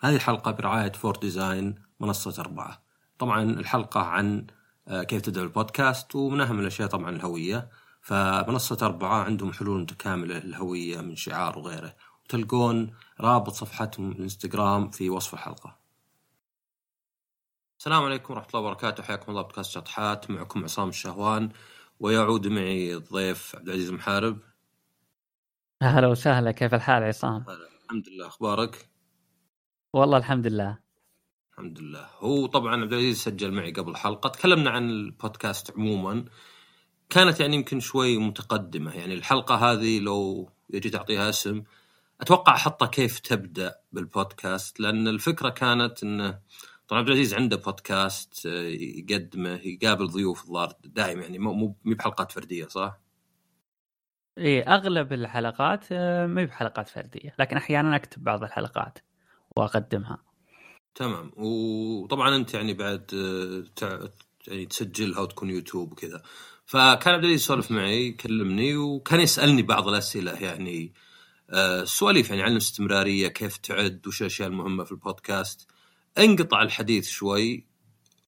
هذه الحلقة برعاية Four Design منصة أربعة. طبعا الحلقة عن آه، كيف تبدأ البودكاست ومن أهم الأشياء طبعا الهوية. فمنصة أربعة عندهم حلول متكاملة للهوية من شعار وغيره. وتلقون رابط صفحتهم الإنستغرام في وصف الحلقة. السلام عليكم ورحمة الله وبركاته. حياكم الله بودكاست شطحات. معكم عصام الشهوان ويعود معي الضيف عبد العزيز محارب أهلا وسهلا. كيف الحال عصام؟ الحمد لله. أخبارك؟ والله الحمد لله. الحمد لله. هو طبعا عبد العزيز سجل معي قبل حلقة. تكلمنا عن البودكاست عموما. كانت يعني يمكن شوي متقدمة. يعني الحلقة هذه لو يجي تعطيها اسم أتوقع احطها كيف تبدأ بالبودكاست. لأن الفكرة كانت انه طبعا عبد العزيز عنده بودكاست آه، يقدمه يقابل ضيوف الظاهر دائما. يعني مو مو بحلقات فردية صح؟ إيه أغلب الحلقات آه، ما بحلقات فردية. لكن أحيانا أكتب بعض الحلقات. وأقدمها. تمام. وطبعا أنت يعني بعد آه، يعني تسجلها وتكون يوتيوب وكذا. فكان عبد العزيز يسولف معي يكلمني وكان يسألني بعض الأسئلة يعني آه، سواليف يعني عن الاستمرارية كيف تعد وش الأشياء المهمة في البودكاست. انقطع الحديث شوي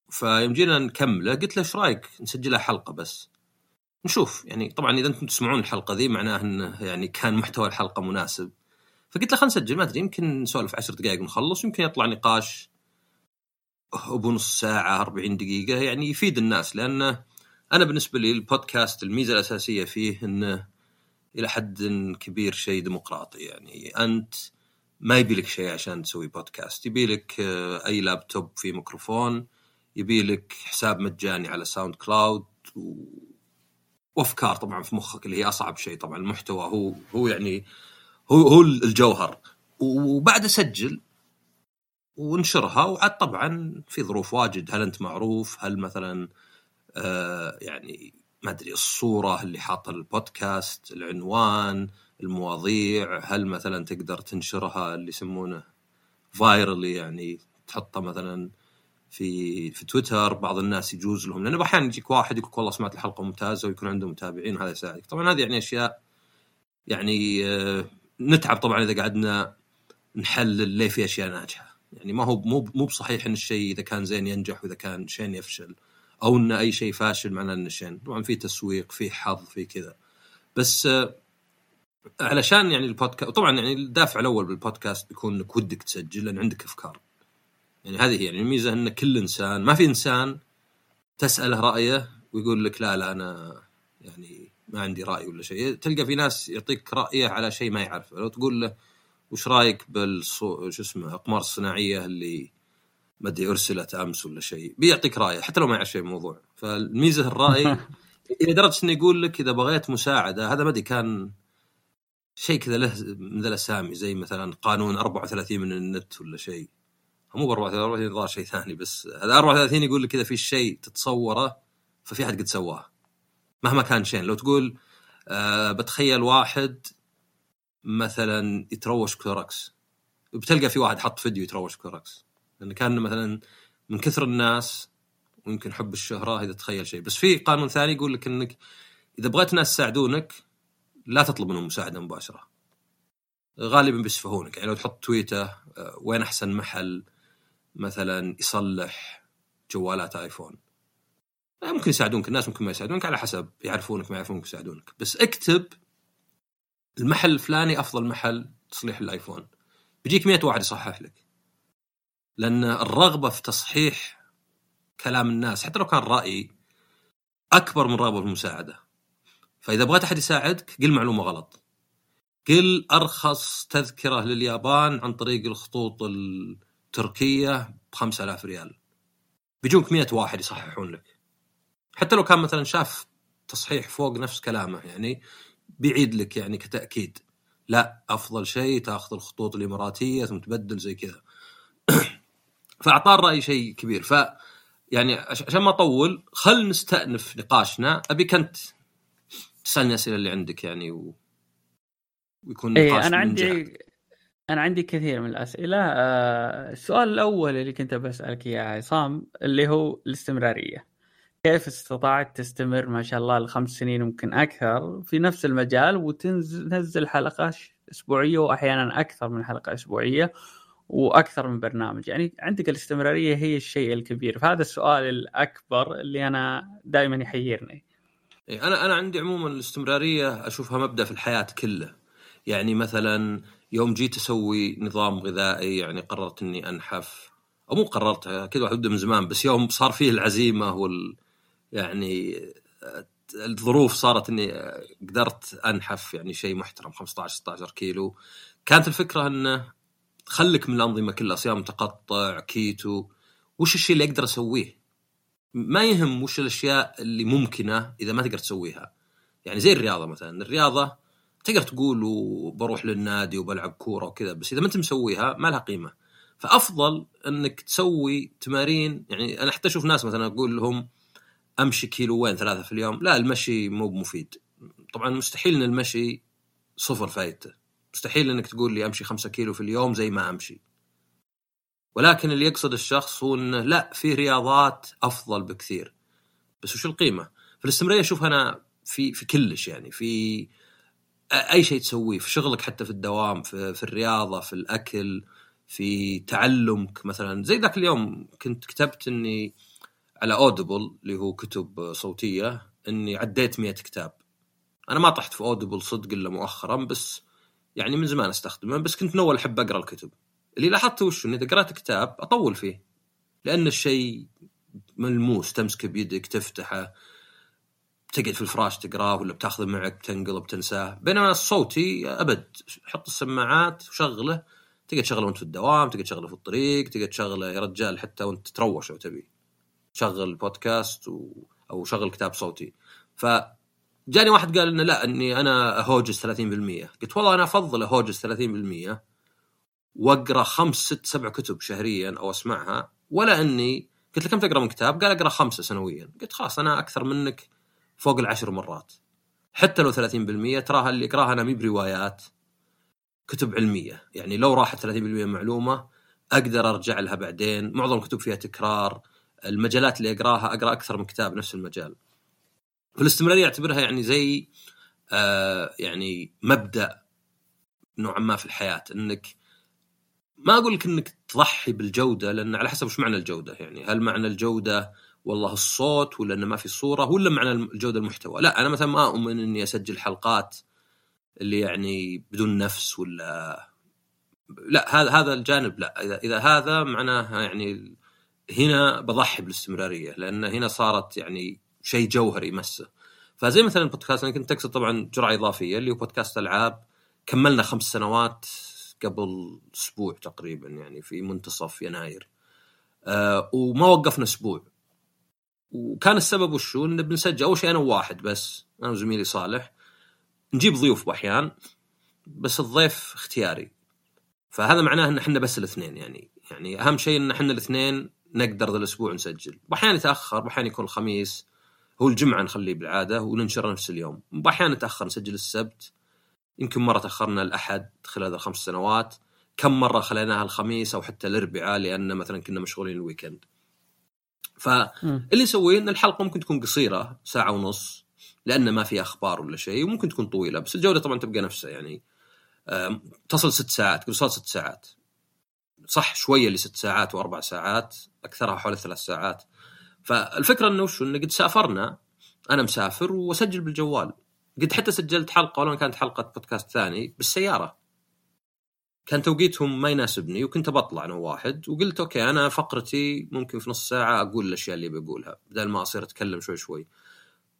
فيوم جينا نكمله قلت له إيش رأيك نسجلها حلقة بس؟ نشوف. يعني طبعا إذا أنتم تسمعون الحلقة ذي معناه إنه يعني كان محتوى الحلقة مناسب. فقلت له خلينا نسجل ما أدري يمكن نسولف 10 دقائق ونخلص يمكن يطلع نقاش أبو نص ساعة 40 دقيقة يعني يفيد الناس لأنه أنا بالنسبة لي البودكاست الميزة الأساسية فيه انه إلى حد كبير شيء ديمقراطي يعني أنت ما يبي لك شيء عشان تسوي بودكاست يبي لك أي لابتوب فيه ميكروفون يبي لك حساب مجاني على SoundCloud و... وأفكار طبعا في مخك اللي هي أصعب شيء طبعا المحتوى هو هو يعني هو هو الجوهر. وبعد سجل وانشرها وعاد طبعا في ظروف واجد. هل أنت معروف؟ هل مثلا آه يعني ما أدري الصورة اللي حاطه البودكاست العنوان المواضيع هل مثلا تقدر تنشرها اللي يسمونه فايرلي يعني تحطها مثلا في في تويتر. بعض الناس يجوز لهم. لأنه أحيانا يجيك واحد يقول والله سمعت الحلقة ممتازة ويكون عنده متابعين وهذا يساعدك. طبعا هذه يعني أشياء يعني آه نتعب طبعا إذا قعدنا نحلل ليه في أشياء ناجحة. يعني ما هو مو مو بصحيح إن الشيء إذا كان زين ينجح وإذا كان شين يفشل أو إن أي شيء فاشل معناه انه شين طبعا في تسويق في حظ في كذا. بس علشان يعني البودكاست طبعا يعني الدافع الأول بالبودكاست بيكون إنك ودك تسجل لأن عندك أفكار. يعني هذه هي يعني الميزة إن كل إنسان ما في إنسان تسأله رأيه ويقول لك لا لا أنا يعني ما عندي رأي ولا شيء. تلقى في ناس يعطيك رأيه على شيء ما يعرفه. لو تقول له وش رأيك بالصو شو اسمه الاقمار الصناعية اللي ما أدري أرسلت أمس ولا شيء. بيعطيك رأيه حتى لو ما يعرف شيء بالموضوع فالميزة الرأي إلى درجه انه يقول لك إذا بغيت مساعدة هذا ما أدري كان شيء كذا له من ذا الاسامي زي مثلا قانون 34 من النت ولا شيء. مو ب 34 الظاهر شيء ثاني بس. هذا 34 يقول لك كذا في شيء تتصوره ففي أحد قد سواه. مهما كان شين. لو تقول آه بتخيل واحد مثلا يتروش Clorox بتلقى في واحد حط فيديو يتروش Clorox لأن كان مثلا من كثر الناس ويمكن حب الشهرة إذا تخيل شيء. بس في قانون ثاني يقول لك إنك إذا بغيت ناس يساعدونك لا تطلب منهم مساعدة مباشرة. غالبا بيسفهونك. يعني لو تحط تويته آه، وين أحسن محل مثلا يصلح جوالات آيفون؟ ممكن يساعدونك الناس ممكن ما يساعدونك على حسب يعرفونك ما يعرفونك يساعدونك. بس اكتب المحل الفلاني أفضل محل تصليح الآيفون. بيجيك 100 واحد يصحح لك. لأن الرغبة في تصحيح كلام الناس حتى لو كان رايي أكبر من رغبة في المساعدة. فإذا بغيت أحد يساعدك قل معلومة غلط. قل أرخص تذكرة لليابان عن طريق الخطوط التركية ب 5000 ريال. بيجونك 100 واحد يصححون لك. حتى لو كان مثلا شاف تصحيح فوق نفس كلامه يعني بيعيد لك يعني كتأكيد. لا أفضل شيء تأخذ الخطوط الإماراتية ثم تبدل زي كذا. فأعطاه الرأي شيء كبير. ف يعني عشان ما أطول خل نستأنف نقاشنا. أبيك أنت تسألني الاسئله اللي عندك يعني و... ويكون إيه، نقاش إيه أنا عندي أنا عندي كثير من الأسئلة. آه السؤال الأول اللي كنت بسألك إياه عصام اللي هو الاستمرارية. كيف استطعت تستمر ما شاء الله لخمس سنين ممكن أكثر في نفس المجال وتنزل حلقة أسبوعية وأحيانا أكثر من حلقة أسبوعية وأكثر من برنامج. يعني عندك الاستمرارية هي الشيء الكبير. فهذا السؤال الأكبر اللي أنا دائما يحيرني. أنا أنا عندي عموما الاستمرارية أشوفها مبدأ في الحياة كله. يعني مثلا يوم جيت أسوي نظام غذائي يعني قررت إني أنحف أو مو قررت كذا واحد من زمان بس يوم صار فيه العزيمة وال يعني الظروف صارت إني قدرت أنحف يعني شيء محترم 15 16 كيلو. كانت الفكرة انه خلك من الأنظمة كلها صيام متقطع كيتو. وش الشيء اللي أقدر أسويه؟ ما يهم وش الأشياء اللي ممكنة إذا ما تقدر تسويها. يعني زي الرياضة مثلا الرياضة تقدر تقول وبروح للنادي وبلعب كورة وكذا بس إذا ما أنت مسويها ما لها قيمة. فأفضل إنك تسوي تمارين يعني أنا حتى أشوف ناس مثلا أقول لهم أمشي كيلوين ثلاثة في اليوم. لا المشي مو مفيد طبعا مستحيل إن المشي صفر فايدته. مستحيل إنك تقول لي أمشي خمسة كيلو في اليوم زي ما أمشي. ولكن اللي يقصد الشخص هو انه لا في رياضات أفضل بكثير. بس وش القيمة؟ فالاستمراريه أشوف أنا في في كلش يعني. في أي شيء تسويه في شغلك حتى في الدوام في, في الرياضة في الأكل في تعلمك مثلا. زي ذاك اليوم كنت كتبت إني على Audible اللي هو كتب صوتية إني عديت 100 كتاب. أنا ما طحت في Audible صدق إلا مؤخرا بس يعني من زمان أستخدمه بس كنت من أول أحب أقرأ الكتب. اللي لاحظته وش؟ اني إذا قرأت كتاب أطول فيه لأن الشيء ملموس تمسكه بيدك تفتحه تقعد في الفراش تقراه ولا بتأخذه معك تنقلب تنساه بينما الصوتي أبد. حط السماعات وشغله تقعد تشغله وأنت في الدوام تقعد تشغله في الطريق تقعد تشغله يا رجال حتى وأنت تروش لو تبي. شغل بودكاست و... أو شغل كتاب صوتي. ف جاني واحد قال إنه لا إني أنا اهوجز 30% قلت والله أنا أفضل اهوجز 30% وأقرأ خمس ست سبع كتب شهريا أو أسمعها ولا إني قلت له كم تقرأ من كتاب؟ قال أقرأ خمسة سنويا. قلت خلاص أنا أكثر منك فوق العشر مرات. حتى لو 30% تراها اللي اقراها أنا مي بروايات كتب علمية. يعني لو راحت 30% معلومة أقدر أرجع لها بعدين. معظم الكتب فيها تكرار. المجالات اللي أقراها أقرأ أكثر من كتاب نفس المجال. فالاستمراريه أعتبرها يعني زي آه يعني مبدأ نوعا ما في الحياة. إنك ما أقول لك إنك تضحي بالجودة لأن على حسب وش معنى الجودة. يعني هل معنى الجودة والله الصوت ولا إنه ما في صورة ولا معنى الجودة المحتوى. لا أنا مثلا ما أؤمن إني أسجل حلقات اللي يعني بدون نفس ولا لا هذا هذا الجانب لا. إذا إذا هذا معناه يعني هنا بضحي بالاستمرارية لأن هنا صارت يعني شيء جوهري يمسه. فزي مثلا البودكاست أنا كنت اقصد طبعا جرعة إضافية اللي هو بودكاست ألعاب كملنا خمس سنوات قبل أسبوع تقريبا يعني في منتصف يناير. أه وما وقفنا أسبوع. وكان السبب وشو؟ ان بنسجل أول شيء أنا وواحد بس أنا وزميلي صالح. نجيب ضيوف باحيان بس الضيف اختياري. فهذا معناه إن إحنا بس الاثنين يعني يعني أهم شيء إن إحنا الاثنين نقدر ذا الأسبوع نسجل. وأحيانا يتأخر وأحيانا يكون الخميس. هو الجمعة نخليه بالعادة وننشر نفس اليوم. وأحيانا نتاخر نسجل السبت. يمكن مرة تأخرنا الأحد خلال الخمس سنوات. كم مرة خليناها الخميس أو حتى الأربعاء لأن مثلا كنا مشغولين الويكند. فاللي نسويه إن الحلقة ممكن تكون قصيرة ساعة ونص لأن ما في أخبار ولا شيء وممكن تكون طويلة. بس الجودة طبعا تبقى نفسها يعني. تصل ست ساعات قصاد ست ساعات. صح شوية لست ساعات وأربع ساعات أكثرها حوالي ثلاث ساعات. فالفكرة إنه وشو انه قد سافرنا أنا مسافر وأسجل بالجوال. قد حتى سجلت حلقة ولو كانت حلقة بودكاست ثاني بالسيارة. كان توقيتهم ما يناسبني وكنت بطلع أنا واحد وقلت أوكي أنا فقرتي ممكن في نص ساعة أقول الأشياء اللي بقولها بدل ما أصير أتكلم شوي شوي.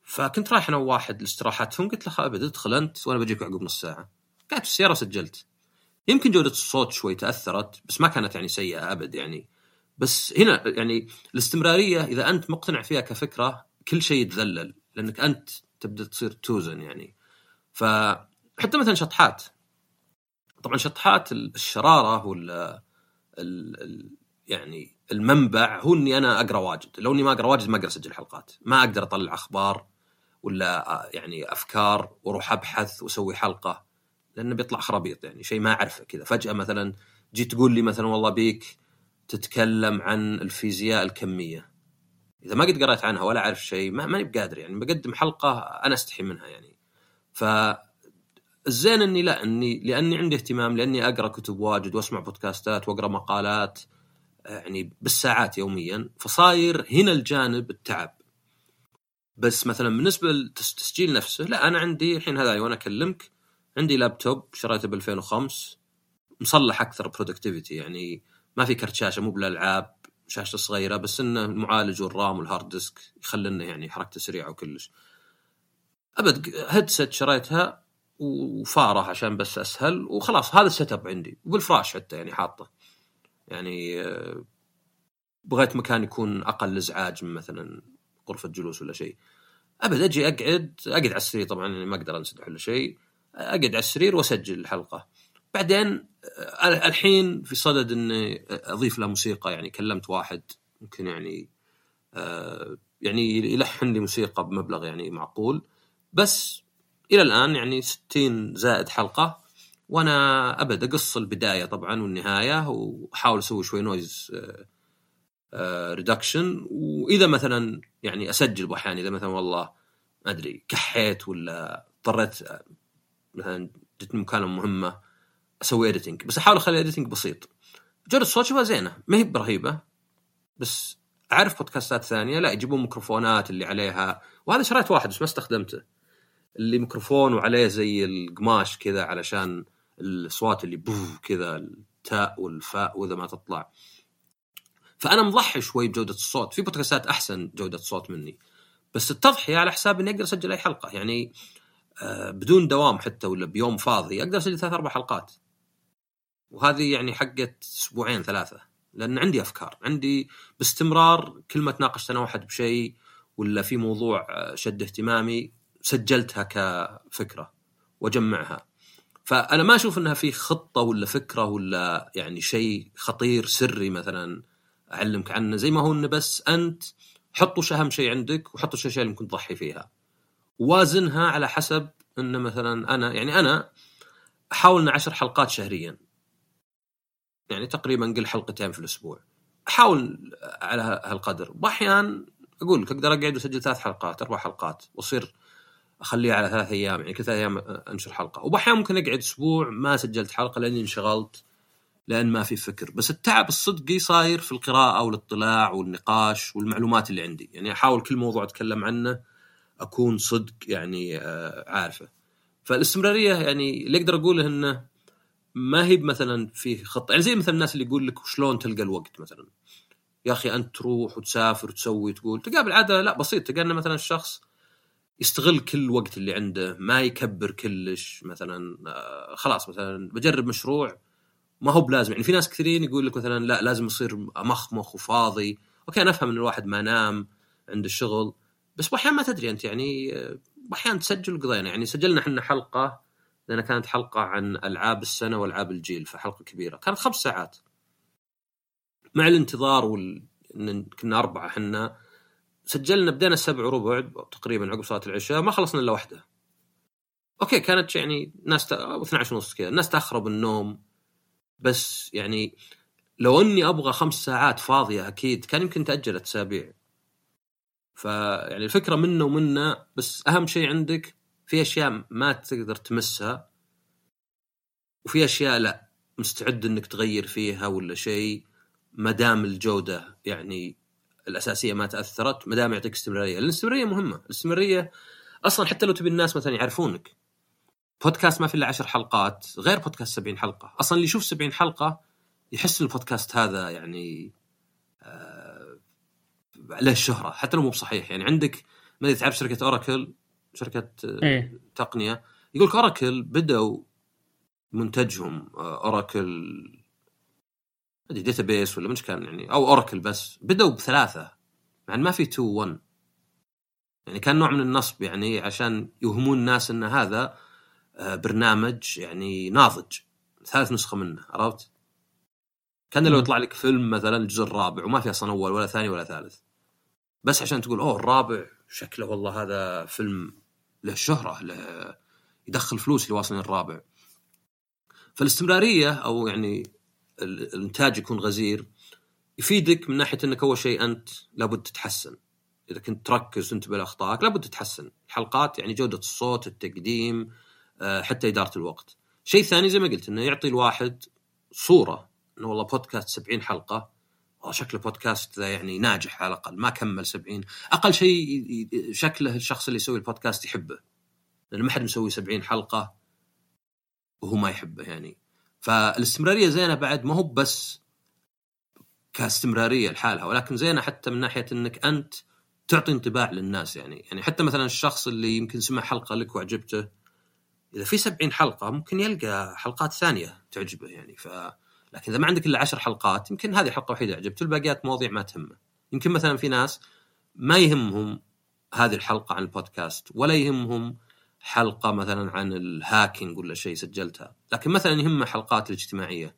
فكنت رايح أنا وواحد لاستراحتهم قلت له أبد ادخل أنت وأنا بجيك عقب نص ساعة. قعدت في السيارة سجلت. يمكن جودة الصوت شوي تأثرت بس ما كانت يعني سيئة أبد يعني. بس هنا يعني الاستمرارية إذا أنت مقتنع فيها كفكرة كل شيء يتذلل لأنك أنت تبدأ تصير توزن يعني. فحتى مثلا شطحات. طبعا شطحات الشرارة ولا يعني المنبع هو إني أنا أقرأ واجد. لو إني ما أقرأ واجد ما أقدر أسجل حلقات. ما أقدر أطلع أخبار ولا يعني أفكار وأروح أبحث وأسوي حلقة. لأنه بيطلع خرابيط يعني شيء ما أعرفه كذا. فجأة مثلا جيت تقول لي مثلا والله بيك تتكلم عن الفيزياء الكمية. إذا ما قد قرأت عنها ولا أعرف شيء ما ماني بقادر يعني بقدم حلقة أنا أستحي منها يعني. ف الزين إني لا إني لأني عندي اهتمام لأني أقرأ كتب واجد وأسمع بودكاستات وأقرأ مقالات يعني بالساعات يوميا. فصاير هنا الجانب التعب. بس مثلا بالنسبة للتسجيل نفسه لا أنا عندي الحين هذا وأنا أكلمك عندي لابتوب شريته ب 2005 مصلح أكثر برودكتيفيتي يعني ما في كرت شاشة مو بالألعاب شاشته صغيرة بس إنه المعالج وال RAM وال hard disk يخلينا يعني حركته سريعة وكلش. أبد هيدسет شريتها وفارة عشان بس أسهل وخلاص هذا السيت اب عندي وبالفراش حتى يعني حاطه. يعني آه، بغيت مكان يكون أقل إزعاج من مثلا غرفة جلوس ولا شيء. أبد أجي أقعد أقعد على السرير طبعا يعني ما أقدر انسدح ولا شيء. أقعد على السرير وأسجل الحلقة. بعدين آه، الحين في صدد إني أضيف له موسيقى يعني كلمت واحد ممكن يعني آه، يعني يلحن لي موسيقى بمبلغ يعني معقول. بس إلى الآن يعني 60 زائد حلقة وأنا أبد أقص البداية طبعا والنهاية وأحاول أسوي شوي noise reduction وإذا مثلا يعني أسجل باحيان إذا مثلا والله ما أدري كحيت ولا اضطريت آه، مثلا جتني مكالمه مهمة أسوي editing بس أحاول أخلي editing بسيط. جوده الصوت شوفها زينة ما هي برهيبة بس أعرف بودكاستات ثانية. لا يجيبون ميكروفونات اللي عليها. وهذا شريت واحد بس ما استخدمته. اللي ميكروفون وعليه زي القماش كذا علشان الأصوات اللي بوف كذا التاء والفاء وإذا ما تطلع. فأنا مضحي شوي بجودة الصوت. في بودكاستات أحسن جودة صوت مني. بس التضحية على حساب إني أقدر أسجل أي حلقة. يعني بدون دوام حتى ولا بيوم فاضي أقدر أسجل ثلاث أربع حلقات. وهذه يعني حقت أسبوعين ثلاثة لأن عندي أفكار عندي باستمرار كل ما تناقشت أنا وأحد بشيء ولا في موضوع آه، شد اهتمامي سجلتها كفكرة وأجمعها. فأنا ما أشوف إنها في خطة ولا فكرة ولا يعني شيء خطير سري مثلا أعلمك عنه زي ما هو إنه بس أنت حط وش أهم شيء عندك وحط وش الأشياء اللي ممكن تضحي فيها. وازنها على حسب انه مثلا أنا يعني أنا أحاول ان عشر حلقات شهريا. يعني تقريبا قل حلقتين في الأسبوع. أحاول على هالقدر. واحيان أقول لك أقدر أقعد وأسجل ثلاث حلقات أربع حلقات وأصير أخليها على ثلاث أيام يعني كل ثلاث أيام أنشر حلقة. وباحيان ممكن أقعد أسبوع ما سجلت حلقة لأني انشغلت لأن ما في فكر. بس التعب الصدقي صاير في القراءة والإطلاع والنقاش والمعلومات اللي عندي. يعني أحاول كل موضوع أتكلم عنه أكون صدق يعني آه، عارفه. فالاستمرارية يعني اللي أقدر أقوله إنه ما هي مثلا في خطة. يعني زي مثلا الناس اللي يقول لك شلون تلقى الوقت مثلا. يا أخي أنت تروح وتسافر وتسوي تقول تقابل عاده لا بسيط. تلقى مثلا الشخص يستغل كل الوقت اللي عنده ما يكبر كلش مثلا آه، خلاص مثلا بجرب مشروع. ما هو بلازم. يعني في ناس كثيرين يقول لك مثلا لا لازم يصير مخمخ وفاضي. أوكي أنا أفهم إن الواحد ما نام عند الشغل بس أحيانا ما تدري أنت يعني أحيانا تسجل وقضينا يعني سجلنا إحنا حلقة لأن كانت حلقة عن ألعاب السنة وألعاب الجيل فحلقة كبيرة. كانت خمس ساعات. مع الانتظار وال... كنا أربعة إحنا سجلنا بدينا السبع وربع تقريبا عقب صلاة العشاء ما خلصنا إلا واحدة. أوكي كانت يعني ناس ت... 12 ونص كذا. الناس تأخروا بالنوم. بس يعني لو إني أبغى خمس ساعات فاضية أكيد كان يمكن تاجلت أسابيع. فيعني الفكرة منه ومنه بس أهم شيء عندك في أشياء ما تقدر تمسها وفي أشياء لا مستعد إنك تغير فيها ولا شيء ما دام الجودة يعني الأساسية ما تأثرت ما دام يعطيك استمرارية، الاستمرارية مهمة، الاستمرارية أصلا حتى لو تبي الناس مثلا يعرفونك. بودكاست ما في إلا عشر حلقات غير بودكاست 70 حلقة، أصلا اللي يشوف 70 حلقة يحس البودكاست هذا يعني له الشهرة حتى لو مو بصحيح. يعني عندك ما أدري تعرف شركة Oracle؟ شركة آه إيه؟ تقنية. يقول لك Oracle بدأوا منتجهم Oracle أدري database ولا مش كان يعني أو Oracle بس بدأوا بثلاثة. مع ما في 2 1 يعني كان نوع من النصب يعني عشان يوهمون الناس إن هذا آه، برنامج يعني ناضج. ثالث نسخة منه عرفت؟ كان لو يطلع لك فيلم مثلا الجزء الرابع وما في أصلا اول ولا ثاني ولا ثالث. بس عشان تقول أوه الرابع شكله والله هذا فيلم له شهره له يدخل فلوس اللي واصلين الرابع. فالاستمرارية أو يعني الإنتاج يكون غزير يفيدك من ناحية إنك أول شيء أنت لابد تتحسن. إذا كنت تركز وتنتبه لاخطائك لابد تتحسن. الحلقات يعني جودة الصوت التقديم آه، حتى إدارة الوقت. شيء ثاني زي ما قلت إنه يعطي الواحد صورة إنه والله بودكاست 70 حلقة شكله بودكاست ذا يعني ناجح على الأقل ما كمل 70 أقل شيء شكله الشخص اللي يسوي البودكاست يحبه لأنه ما حد مسوي 70 حلقة وهو ما يحبه يعني. فالاستمرارية زينة بعد ما هو بس كاستمرارية لحالها ولكن زينة حتى من ناحية إنك أنت تعطي انطباع للناس يعني. يعني حتى مثلا الشخص اللي يمكن سمع حلقة لك وعجبته إذا في 70 حلقة ممكن يلقى حلقات ثانية تعجبه يعني. ف لكن إذا ما عندك إلا 10 حلقات يمكن هذه حلقه وحيده عجبته الباقيات مواضيع ما تهمه. يمكن مثلا في ناس ما يهمهم هذه الحلقة عن البودكاست ولا يهمهم حلقة مثلا عن ال hacking ولا شيء سجلتها. لكن مثلا يهمه حلقات الاجتماعية.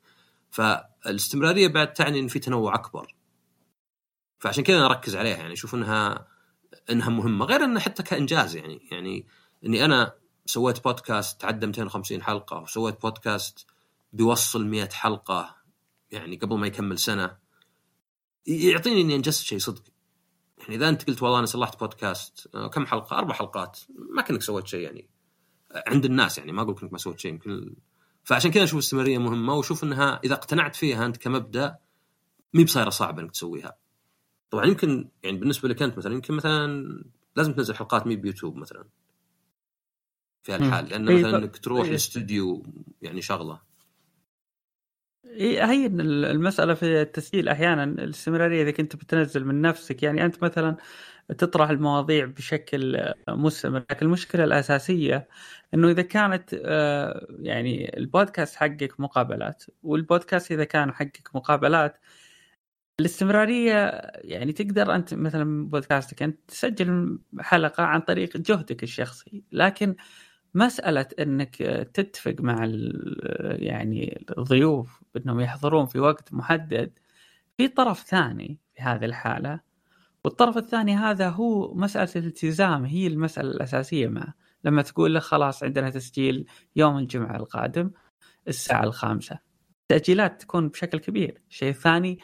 فالاستمرارية بعد تعني إن في تنوع أكبر. فعشان كذا نركز عليها يعني أشوف إنها إنها مهمة. غير إنها حتى كإنجاز يعني يعني إني أنا سويت بودكاست تعدى 250 حلقة وسويت بودكاست بيوصل 100 حلقة يعني قبل ما يكمل سنة. يعطيني إني أنجزت شيء صدق. يعني إذا أنت قلت والله أنا صلحت بودكاست آه، كم حلقة؟ أربع حلقات. ما كأنك سويت شيء يعني. عند الناس يعني ما أقول انك ما سويت شيء يمكن فعشان كذا أشوف الاستمراريه مهمة وأشوف إنها إذا اقتنعت فيها أنت كمبدأ مي بصايرة صعبة إنك تسويها. طبعا يمكن يعني بالنسبة لك أنت مثلا يمكن مثلا لازم تنزل حلقات مي بيوتيوب مثلا. في هالحال لأن مثلا إنك تروح. الاستوديو يعني شغلة. هي المسألة في التسجيل أحيانا الاستمرارية إذا كنت بتنزل من نفسك. يعني أنت مثلا تطرح المواضيع بشكل مستمر لكن المشكلة الأساسية أنه إذا كانت آه، يعني البودكاست حقك مقابلات والبودكاست إذا كان حقك مقابلات الاستمرارية يعني تقدر أنت مثلا بودكاستك أنت تسجل حلقة عن طريق جهدك الشخصي. لكن مسألة أنك تتفق مع يعني الضيوف بأنهم يحضرون في وقت محدد في طرف ثاني في هذه الحالة. والطرف الثاني هذا هو مسألة الالتزام هي المسألة الأساسية معه لما تقول له خلاص عندنا تسجيل يوم الجمعة القادم الساعة الخامسة. التأجيلات تكون بشكل كبير. الشيء الثاني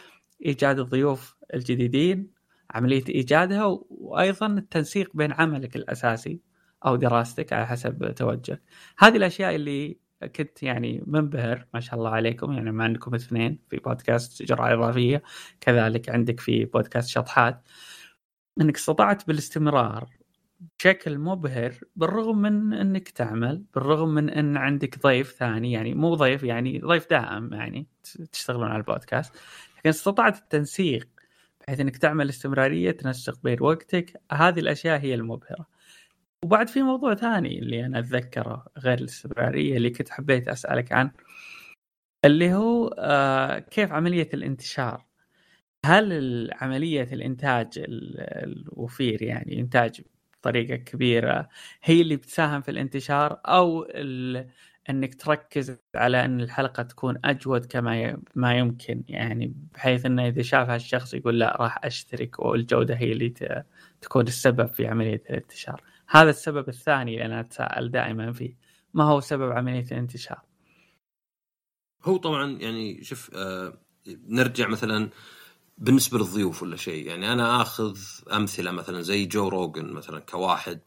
إيجاد الضيوف الجديدين عملية إيجادها وأيضا التنسيق بين عملك الأساسي أو دراستك على حسب توجهك. هذه الأشياء اللي كنت يعني منبهر ما شاء الله عليكم. يعني ما عندكم اثنين في بودكاست جرعة إضافية كذلك عندك في بودكاست شطحات. إنك استطعت بالاستمرار بشكل مبهر بالرغم من إنك تعمل بالرغم من إن عندك ضيف ثاني يعني مو ضيف يعني ضيف دائم يعني تشتغلون على البودكاست. لكن استطعت التنسيق بحيث إنك تعمل استمرارية تنسق بين وقتك. هذه الأشياء هي المبهرة. وبعد في موضوع ثاني اللي أنا أتذكره غير الاستمرارية اللي كنت حبيت أسألك عنه اللي هو آه كيف عملية الانتشار هل عملية الإنتاج الوفير يعني إنتاج بطريقة كبيرة هي اللي بتساهم في الانتشار أو إنك تركز على إن الحلقة تكون أجود كما ما يمكن يعني بحيث إنه إذا شافها الشخص يقول لا راح أشترك والجودة هي اللي تكون السبب في عملية الانتشار. هذا السبب الثاني اللي أنا أتساءل دائما فيه. ما هو سبب عملية الانتشار؟ هو طبعا يعني شوف آه نرجع مثلا بالنسبة للضيوف ولا شيء. يعني أنا آخذ أمثلة مثلا زي جو روجن مثلا كواحد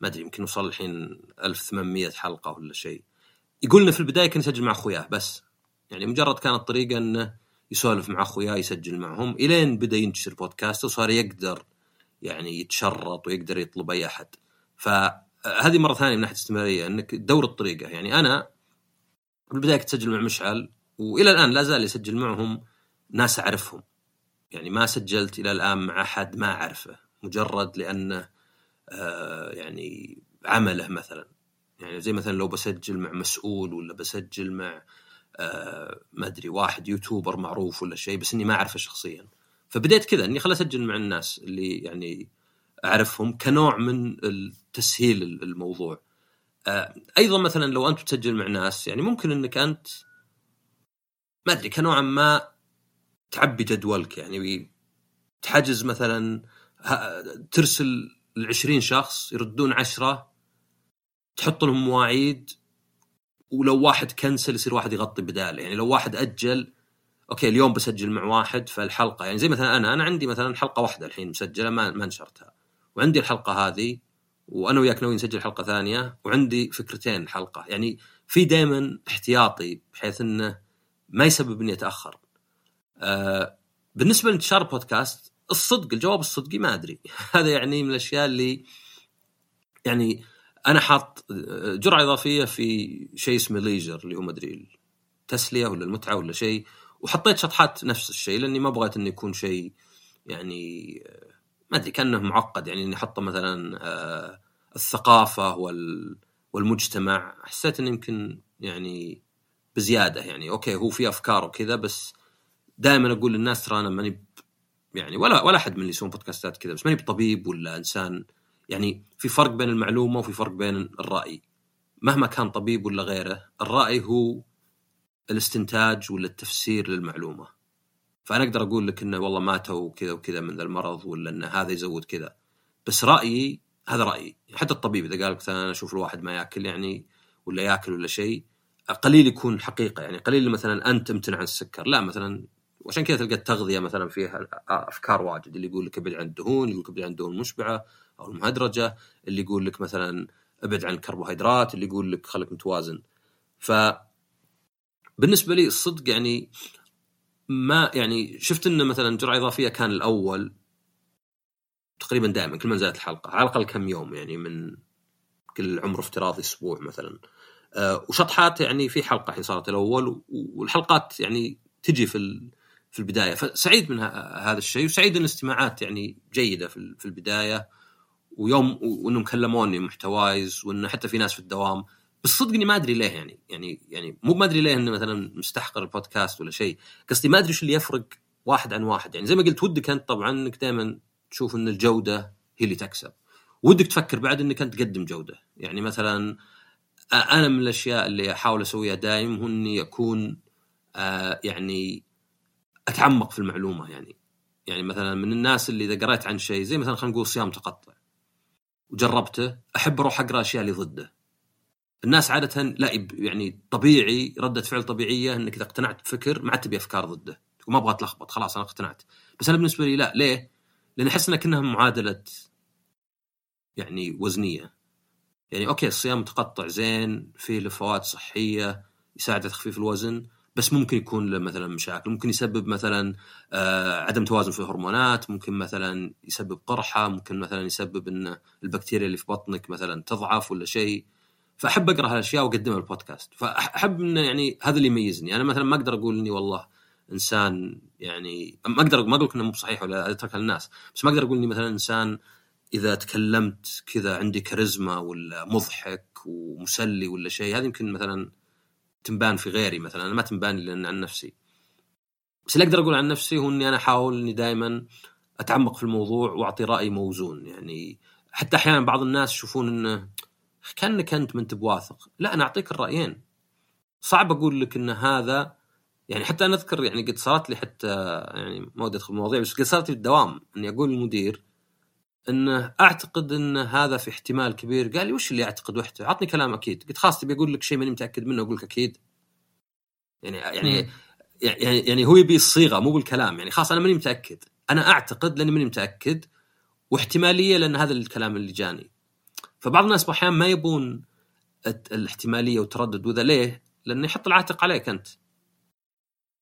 ما أدري يمكن وصل الحين 1800 حلقة ولا شيء. يقول إنه في البداية كان يسجل مع أخوياه بس. يعني مجرد كانت طريقة إنه يسولف مع أخوياه يسجل معهم. إلين بدأ ينتشر بودكاست وصار يقدر يعني يتشرط ويقدر يطلب أي أحد. فهذه مرة ثانية من ناحية الاستمرارية إنك تدور الطريقة. يعني أنا في البداية كنت أسجل مع مشعل وإلى الآن لا زال يسجل معهم ناس أعرفهم. يعني ما سجلت إلى الآن مع أحد ما أعرفه مجرد لأنه آه يعني عمله مثلا. يعني زي مثلا لو بسجل مع مسؤول ولا بسجل مع آه ما أدري واحد يوتيوبر معروف ولا شيء بس إني ما أعرفه شخصيا. فبديت كذا إني خل أسجل مع الناس اللي يعني أعرفهم كنوع من تسهيل الموضوع. آه، أيضا مثلا لو أنت تسجل مع ناس يعني ممكن إنك أنت ما أدري كنوعا ما تعبي جدولك. يعني تحجز مثلا ترسل ل 20 شخص يردون عشرة تحط لهم مواعيد ولو واحد كنسل يصير واحد يغطي بداله. يعني لو واحد أجل أوكي اليوم بسجل مع واحد فالحلقة يعني زي مثلا أنا أنا عندي مثلا حلقة واحدة الحين مسجلة ما ما نشرتها وعندي الحلقة هذه وأنا وياك ناويين نسجل حلقة ثانية وعندي فكرتين حلقة. يعني في دائما احتياطي بحيث إنه ما يسبب إني أتأخر. آه بالنسبة لانتشار البودكاست الصدق الجواب الصدقي ما أدري. هذا يعني من الأشياء اللي يعني أنا حاط جرعة إضافية في شيء اسمه leisure اللي هو ما أدري التسلية ولا المتعة ولا شيء. وحطيت شطحات نفس الشيء لأني ما بغيت إنه يكون شيء يعني ما أدري كأنه معقد يعني اني احطه مثلا آه، الثقافة وال والمجتمع. حسيت إنه يمكن يعني بزيادة يعني okay هو في أفكار وكذا بس دائما أقول للناس ترى أنا ماني يعني ولا ولا أحد من اللي يسوون بودكاستات كذا بس ماني بطبيب ولا إنسان. يعني في فرق بين المعلومة وفي فرق بين الرأي. مهما كان طبيب ولا غيره الرأي هو الاستنتاج ولا التفسير للمعلومة. فأنا أقدر أقول لك إنه والله ماتوا كذا وكذا من ذا المرض ولا ان هذا يزود كذا. بس رأيي هذا رأيي. حتى الطبيب إذا قال لك أنا أشوف الواحد ما يأكل يعني ولا يأكل ولا شيء قليل يكون حقيقة. يعني قليل مثلا أنت تمتنع عن السكر. لا مثلا وعشان كذا تلقى التغذية مثلا فيها أفكار واجد. اللي يقول لك ابعد عن الدهون يقول لك ابعد عن الدهون المشبعة أو المهدرجة. اللي يقول لك مثلا ابعد عن الكربوهيدرات. اللي يقول لك خليك متوازن. ف بالنسبة لي الصدق يعني ما يعني شفت انه مثلا جرعة إضافية كان الأول تقريبا دائما كل ما نزلت الحلقة على الأقل كم يوم يعني من كل عمر افتراضي أسبوع مثلا. أه وشطحات يعني في حلقة الحين صارت الأول والحلقات يعني تجي في في البداية. فسعيد من هذا الشيء وسعيد إن الاستماعات يعني جيدة في البداية. ويوم وإنهم كلموني محتوايز وانه حتى في ناس في الدوام بس صدق إني ما أدري ليه يعني يعني يعني مو ما أدري ليه انه مثلا مستحقر البودكاست ولا شيء قصدي ما أدري إيش اللي يفرق واحد عن واحد. يعني زي ما قلت ودك أنت طبعا إنك دائما تشوف إن الجودة هي اللي تكسب. ودك تفكر بعد إنك أنت تقدم جودة. يعني مثلا أنا من الأشياء اللي أحاول أسويها دايم هو إني أكون آه يعني أتعمق في المعلومة يعني. يعني مثلا من الناس اللي إذا قريت عن شيء زي مثلا خلينا نقول صيام تقطع وجربته أحب أروح أقرأ أشياء اللي ضده. الناس عادة لا يعني طبيعي ردة فعل طبيعية إنك إذا اقتنعت بفكر ما عاد تبي أفكار ضده ما أبغى أتلخبط خلاص أنا اقتنعت. بس أنا بالنسبة لي لا ليه؟ لأن أحس إنها كأنها معادلة يعني وزنية. يعني أوكي الصيام متقطع زين فيه له فوائد صحية يساعد على تخفيف الوزن بس ممكن يكون له مثلا مشاكل. ممكن يسبب مثلا آه عدم توازن في الهرمونات ممكن مثلا يسبب قرحه ممكن مثلا يسبب إن البكتيريا اللي في بطنك مثلا تضعف ولا شيء. فأحب أقرأ هالأشياء وأقدمها بالبودكاست. فأحب انه يعني هذا اللي يميزني. أنا مثلا ما أقدر أقول إني والله إنسان يعني ما أقدر ما أقول إنه مو صحيح ولا اتركها للناس بس ما أقدر أقول إني مثلا إنسان إذا تكلمت كذا عندي كاريزما ولا مضحك ومسلي ولا شيء هذه يمكن مثلا تنبان في غيري مثلا. أنا ما تنبان لي عن نفسي. بس اللي أقدر أقول عن نفسي هو إني أنا أحاول إني دائما أتعمق في الموضوع وأعطي رأي موزون. يعني حتى أحيانا بعض الناس يشوفون إنه كأنك أنت ما انت بواثق لا أنا أعطيك الرأيين. صعب أقول لك إن هذا يعني حتى أنا أذكر يعني قد صارت لي حتى يعني ما ودي أدخل المواضيع بس قد صارت لي بالدوام إني أقول للمدير انه أعتقد إن هذا في احتمال كبير. قال لي وش اللي اعتقد وحده؟ عطني كلام أكيد. قلت خلاص تبي أقول لك شيء ماني متأكد منه أقول لك أكيد. يعني يعني يعني يعني هو يبي الصيغة مو بالكلام. يعني خلاص أنا ماني متأكد. أنا أعتقد لأني ماني متأكد واحتمالية لأن هذا الكلام اللي جاني. فبعض الناس أحيانا ما يبون الاحتمالية والتردد وذا ليه؟ لأنه يحط العاتق عليك أنت.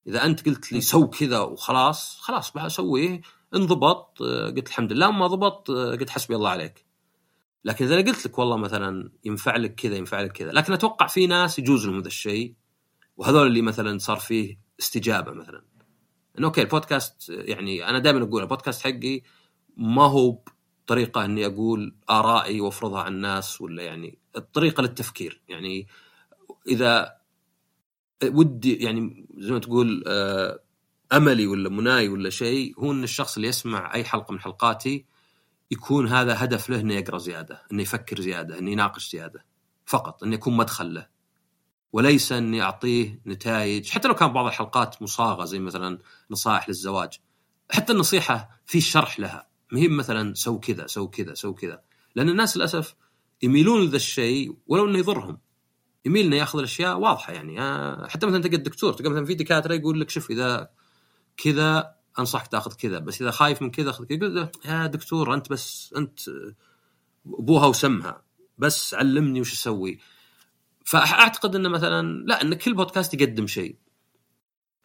إذا أنت قلت لي سو كذا وخلاص خلاص بسويه انضبط آه، قلت الحمد لله. ما ضبط آه، قلت حسبي الله عليك. لكن إذا قلت لك والله مثلا ينفع لك كذا ينفع لك كذا. لكن أتوقع في ناس يجوز لهم هذا الشيء. وهذول اللي مثلا صار فيه استجابة مثلا. إنه أوكي البودكاست يعني أنا دائما أقول البودكاست حقي ما هو طريقة إني أقول آرائي وأفرضها على الناس ولا يعني الطريقة للتفكير يعني إذا ودي يعني زي ما تقول آه، أملي ولا مناي ولا شيء هو إن الشخص اللي يسمع أي حلقة من حلقاتي يكون هذا هدف له إنه يقرأ زيادة، إنه يفكر زيادة، إنه يناقش زيادة. فقط إنه يكون مدخل له. وليس إني أعطيه نتائج، حتى لو كان بعض الحلقات مصاغة زي مثلا نصائح للزواج. حتى النصيحة في شرح لها، ما هي مثلا سو كذا سو كذا سو كذا. لأن الناس للأسف يميلون لذا الشيء ولو إنه يضرهم. يميل إنه يأخذ الأشياء واضحة يعني. آه، حتى مثلا تلقى الدكتور تلقى مثلا في دكاترة يقول لك شوف إذا كذا أنصحك تأخذ كذا بس إذا خايف من كذا خذ كذا. يا دكتور أنت بس أنت أبوها وسمها بس علمني وش أسوي. فأعتقد إنه مثلا لا إن كل بودكاست يقدم شيء.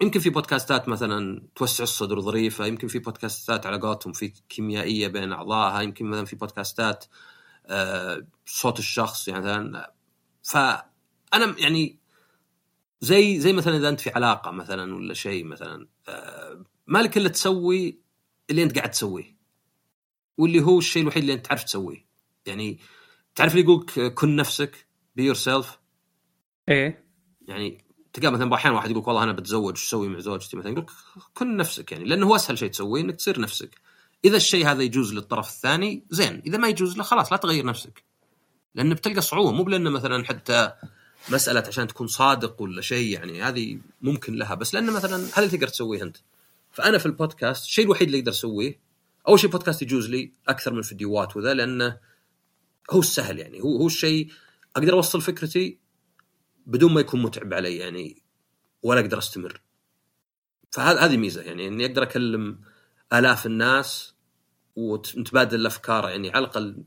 يمكن في بودكاستات مثلا توسع الصدر ظريفة يمكن في بودكاستات على قولتهم في كيميائية بين أعضائها يمكن مثلا في بودكاستات آه، صوت الشخص يعني مثلا. فانا يعني زي زي مثلا إذا أنت في علاقة مثلا ولا شيء مثلا آه، مالك إلا تسوي اللي أنت قاعد تسويه. واللي هو الشيء الوحيد اللي أنت تعرف تسويه. يعني تعرف اللي يقولك كن نفسك be yourself إيه. يعني تلقى مثلا أحيانا واحد يقول والله أنا بتزوج شو أسوي مع زوجتي مثلا يقول كن نفسك يعني لأنه هو أسهل شيء تسويه إنك تصير نفسك. إذا الشيء هذا يجوز للطرف الثاني زين. إذا ما يجوز له خلاص لا تغير نفسك. لأن بتلقى صعوبة مو بلأنه مثلا حتى مسألة عشان تكون صادق ولا شيء يعني هذه ممكن لها بس لأنه مثلا هذا اللي تقدر تسويه أنت. فأنا في البودكاست الشيء الوحيد اللي أقدر أسويه أول شيء بودكاست يجوز لي أكثر من فيديوهات وذا لأنه هو السهل يعني. هو هو الشيء أقدر أوصل فكرتي بدون ما يكون متعب علي يعني ولا أقدر أستمر. فهذه هذه ميزة يعني إني أقدر أكلم آلاف الناس ونتبادل الأفكار يعني على الأقل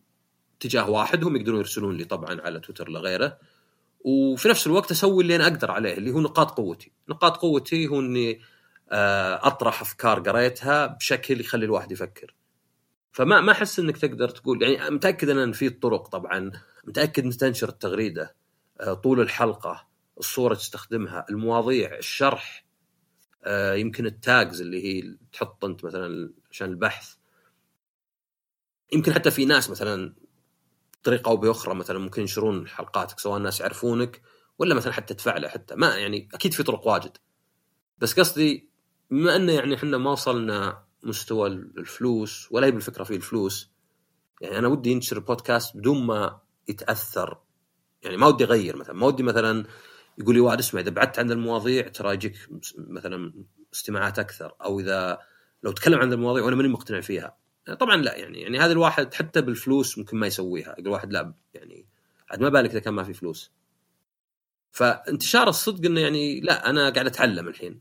اتجاه واحد هم يقدرون يرسلون لي طبعا على تويتر لغيره. وفي نفس الوقت أسوي اللي أنا أقدر عليه اللي هو نقاط قوتي. نقاط قوتي هو إني آه، أطرح أفكار قريتها بشكل يخلي الواحد يفكر. فما ما أحس إنك تقدر تقول يعني متأكد إن في طرق طبعا متأكد إن تنشر التغريدة. طول الحلقة الصورة تستخدمها المواضيع الشرح آه، يمكن التاجز اللي هي تحط أنت مثلا عشان البحث. يمكن حتى في ناس مثلا بطريقة أو بأخرى مثلا ممكن ينشرون حلقاتك سواء الناس يعرفونك ولا مثلا حتى تفعله حتى. ما يعني أكيد في طرق واجد. بس قصدي بما إنه يعني إحنا ما وصلنا مستوى الفلوس ولا هي بالفكرة في الفلوس يعني أنا ودي ينشر بودكاست بدون ما يتأثر يعني ما ودي أغير مثلا ما ودي مثلا يقول لي واحد اسمع إذا بعدت عن المواضيع ترى يجيك مثلا استماعات أكثر أو إذا لو تكلم عن المواضيع وأنا ماني مقتنع فيها. طبعا لا يعني يعني هذا الواحد حتى بالفلوس ممكن ما يسويها يقول واحد لا يعني عاد ما بالك إذا كان ما في فلوس. فانتشار الصدق إنه يعني لا أنا قاعد أتعلم الحين.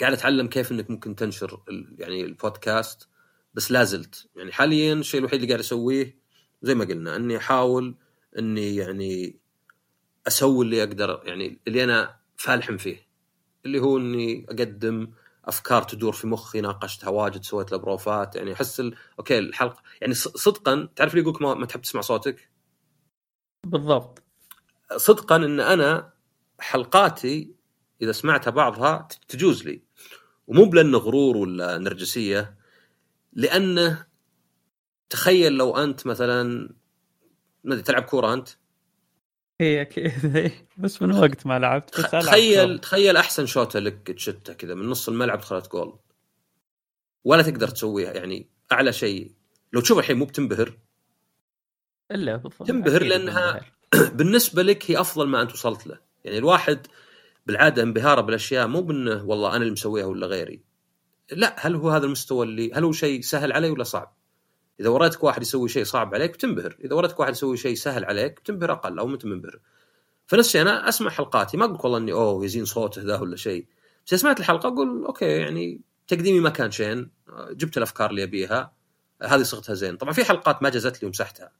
قاعد أتعلم كيف إنك ممكن تنشر يعني البودكاست بس لا زلت. يعني حاليا الشيء الوحيد اللي قاعد أسويه زي ما قلنا إني أحاول إني يعني أسوي اللي أقدر يعني اللي أنا فالح فيه. اللي هو إني أقدم أفكار تدور في مخي ناقشتها واجد سويت له بروفات يعني أحس ال... okay الحلقة يعني صدقا تعرف اللي يقولك ما, ما تحب تسمع صوتك؟ بالضبط. صدقا إن أنا حلقاتي إذا سمعتها بعضها تجوز لي. ومو بلانه غرور ولا نرجسية لأنه تخيل لو أنت مثلا ما تلعب كورة أنت؟ اي أكيد. بس من وقت ما لعبت بس تخيل تخيل أحسن شوطه لك تشتها كذا من نص الملعب دخلت جول. ولا تقدر تسويها يعني أعلى شيء. لو تشوف الحين مو بتنبهر. إلا تنبهر لأنها بالنسبة لك هي أفضل ما أنت وصلت له. يعني الواحد بالعادة انبهاره بالأشياء مو بأنه والله أنا اللي مسويها ولا غيري. لا هل هو هذا المستوى اللي هل هو شيء سهل علي ولا صعب؟ إذا وريتك واحد يسوي شيء صعب عليك بتنبهر، إذا وريتك واحد يسوي شيء سهل عليك بتنبهر أقل أو انت منبهر. الشيء أنا أسمع حلقاتي ما أقول والله إني أوه يزين صوته ذا ولا شيء، بس سمعت الحلقة أقول okay يعني تقديمي ما كان شين، جبت الأفكار اللي أبيها، هذه صغتها زين، طبعا في حلقات ما جازت لي ومسحتها.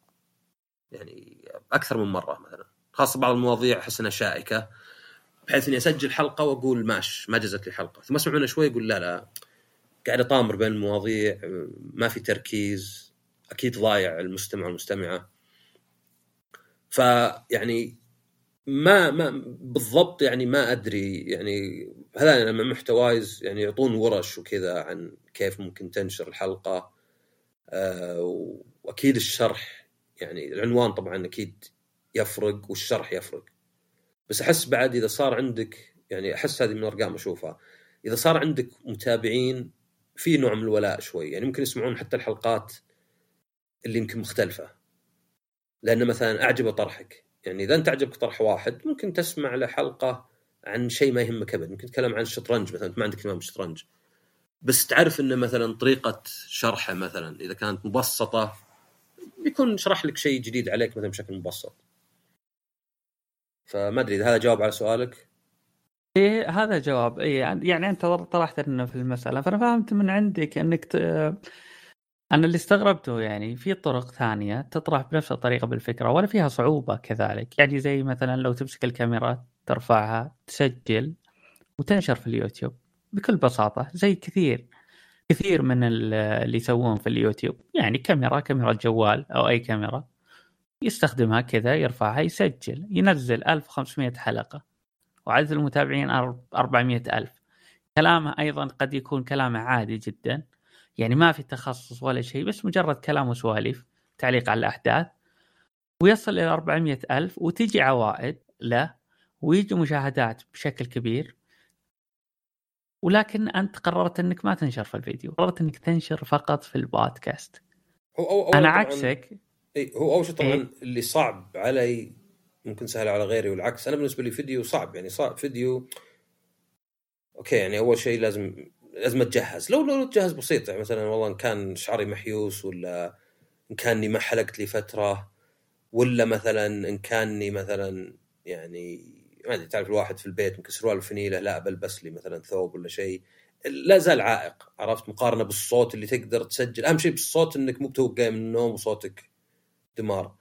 يعني أكثر من مرة مثلا، خاصة بعض المواضيع أحس إنها شائكة بحيث إني أسجل حلقة وأقول ماش ما جزت لي حلقة. ثم اسمع منه شوي يقول لا لا قاعد أطامر بين المواضيع ما في تركيز. أكيد ضايع المستمع والمستمعة. فيعني ما ما بالضبط يعني ما أدري يعني هذا لما محتوايز يعني يعطون ورش وكذا عن كيف ممكن تنشر الحلقة آه وأكيد الشرح يعني العنوان طبعا أكيد يفرق والشرح يفرق. بس أحس بعد إذا صار عندك يعني أحس هذه من الأرقام أشوفها. إذا صار عندك متابعين في نوع من الولاء شوي يعني ممكن يسمعون حتى الحلقات اللي يمكن مختلفة. لأن مثلا أعجبه طرحك. يعني إذا أنت عجبك طرح واحد ممكن تسمع له حلقة عن شيء ما يهمك ابد ممكن تتكلم عن الشطرنج مثلا. ما عندك امام الشطرنج بس تعرف انه مثلا طريقة شرحه مثلا إذا كانت مبسطة بيكون شرح لك شيء جديد عليك مثلا بشكل مبسط. فما أدري إذا هذا جواب على سؤالك؟ إيه هذا جواب. إيه يعني أنت طرحت لنا في المسألة. فأنا فهمت من عندك إنك. أنا اللي استغربته يعني في طرق ثانية تطرح بنفس الطريقة بالفكرة ولا فيها صعوبة كذلك؟ يعني زي مثلا لو تمسك الكاميرا ترفعها تسجل وتنشر في اليوتيوب بكل بساطة زي كثير كثير من اللي يسوون في اليوتيوب. يعني كاميرا كاميرا جوال أو أي كاميرا يستخدمها كذا يرفعها يسجل ينزل 1500 حلقة وعدد المتابعين 400 ألف. كلامه أيضا قد يكون كلامه عادي جدا. يعني ما في تخصص ولا شيء بس مجرد كلام وسواليف تعليق على الأحداث. ويصل إلى 400 ألف وتجي عوائد له ويجي مشاهدات بشكل كبير. ولكن أنت قررت أنك ما تنشر في الفيديو قررت أنك تنشر فقط في البودكاست. هو أو أو أنا عكسك. إي هو أول شيء طبعا إيه؟ اللي صعب علي ممكن سهل على غيري والعكس أنا بالنسبة لي فيديو صعب يعني صعب فيديو أوكي يعني أول شيء لازم لازم أتجهز. لو لو تجهز بسيط يعني مثلا والله إن كان شعري محيوس ولا إن كاني ما حلقت لي فترة ولا مثلا إن كاني مثلا يعني ما أدري تعرف الواحد في البيت يمكن سروال فنيلة لا بلبس لي مثلا ثوب ولا شيء لا زال عائق عرفت؟ مقارنة بالصوت اللي تقدر تسجل. أهم شيء بالصوت إنك مو بتوقع من النوم وصوتك دمار.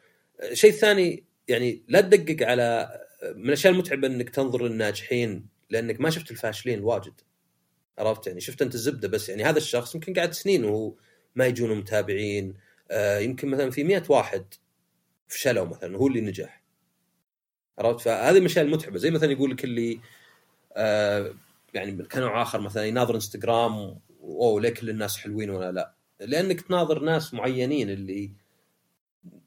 الشيء الثاني يعني لا تدقق على من الأشياء المتعبة إنك تنظر للناجحين لأنك ما شفت الفاشلين واجد. عرفت يعني؟ شفت أنت الزبدة بس يعني هذا الشخص يمكن قاعد سنين وهو ما يجونه متابعين آه يمكن مثلا في مئة واحد فشلوا مثلا هو اللي نجح. عرفت؟ فهذه الاشياء المتعبه زي مثلا يقول لك اللي آه يعني كنوع آخر مثلا يناظر إنستغرام أوه ليه كل الناس حلوين ولا لا؟ لأنك تناظر ناس معينين اللي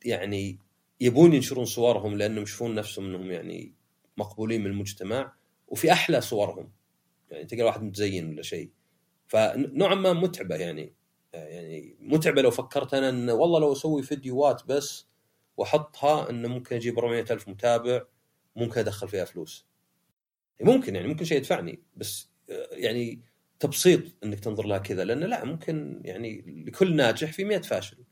يعني يبون ينشرون صورهم لأنهم يشوفون نفسهم إنهم يعني مقبولين من المجتمع وفي أحلى صورهم. يعني تلقى واحد متزين ولا شيء. فنوعا ما متعبة يعني. يعني متعبة لو فكرت أنا إن والله لو أسوي فيديوهات بس وأحطها انه ممكن أجيب 400 ألف متابع ممكن أدخل فيها فلوس. ممكن يعني ممكن شيء يدفعني. بس يعني تبسيط إنك تنظر لها كذا لأن لا ممكن يعني لكل ناجح في 100 فاشل.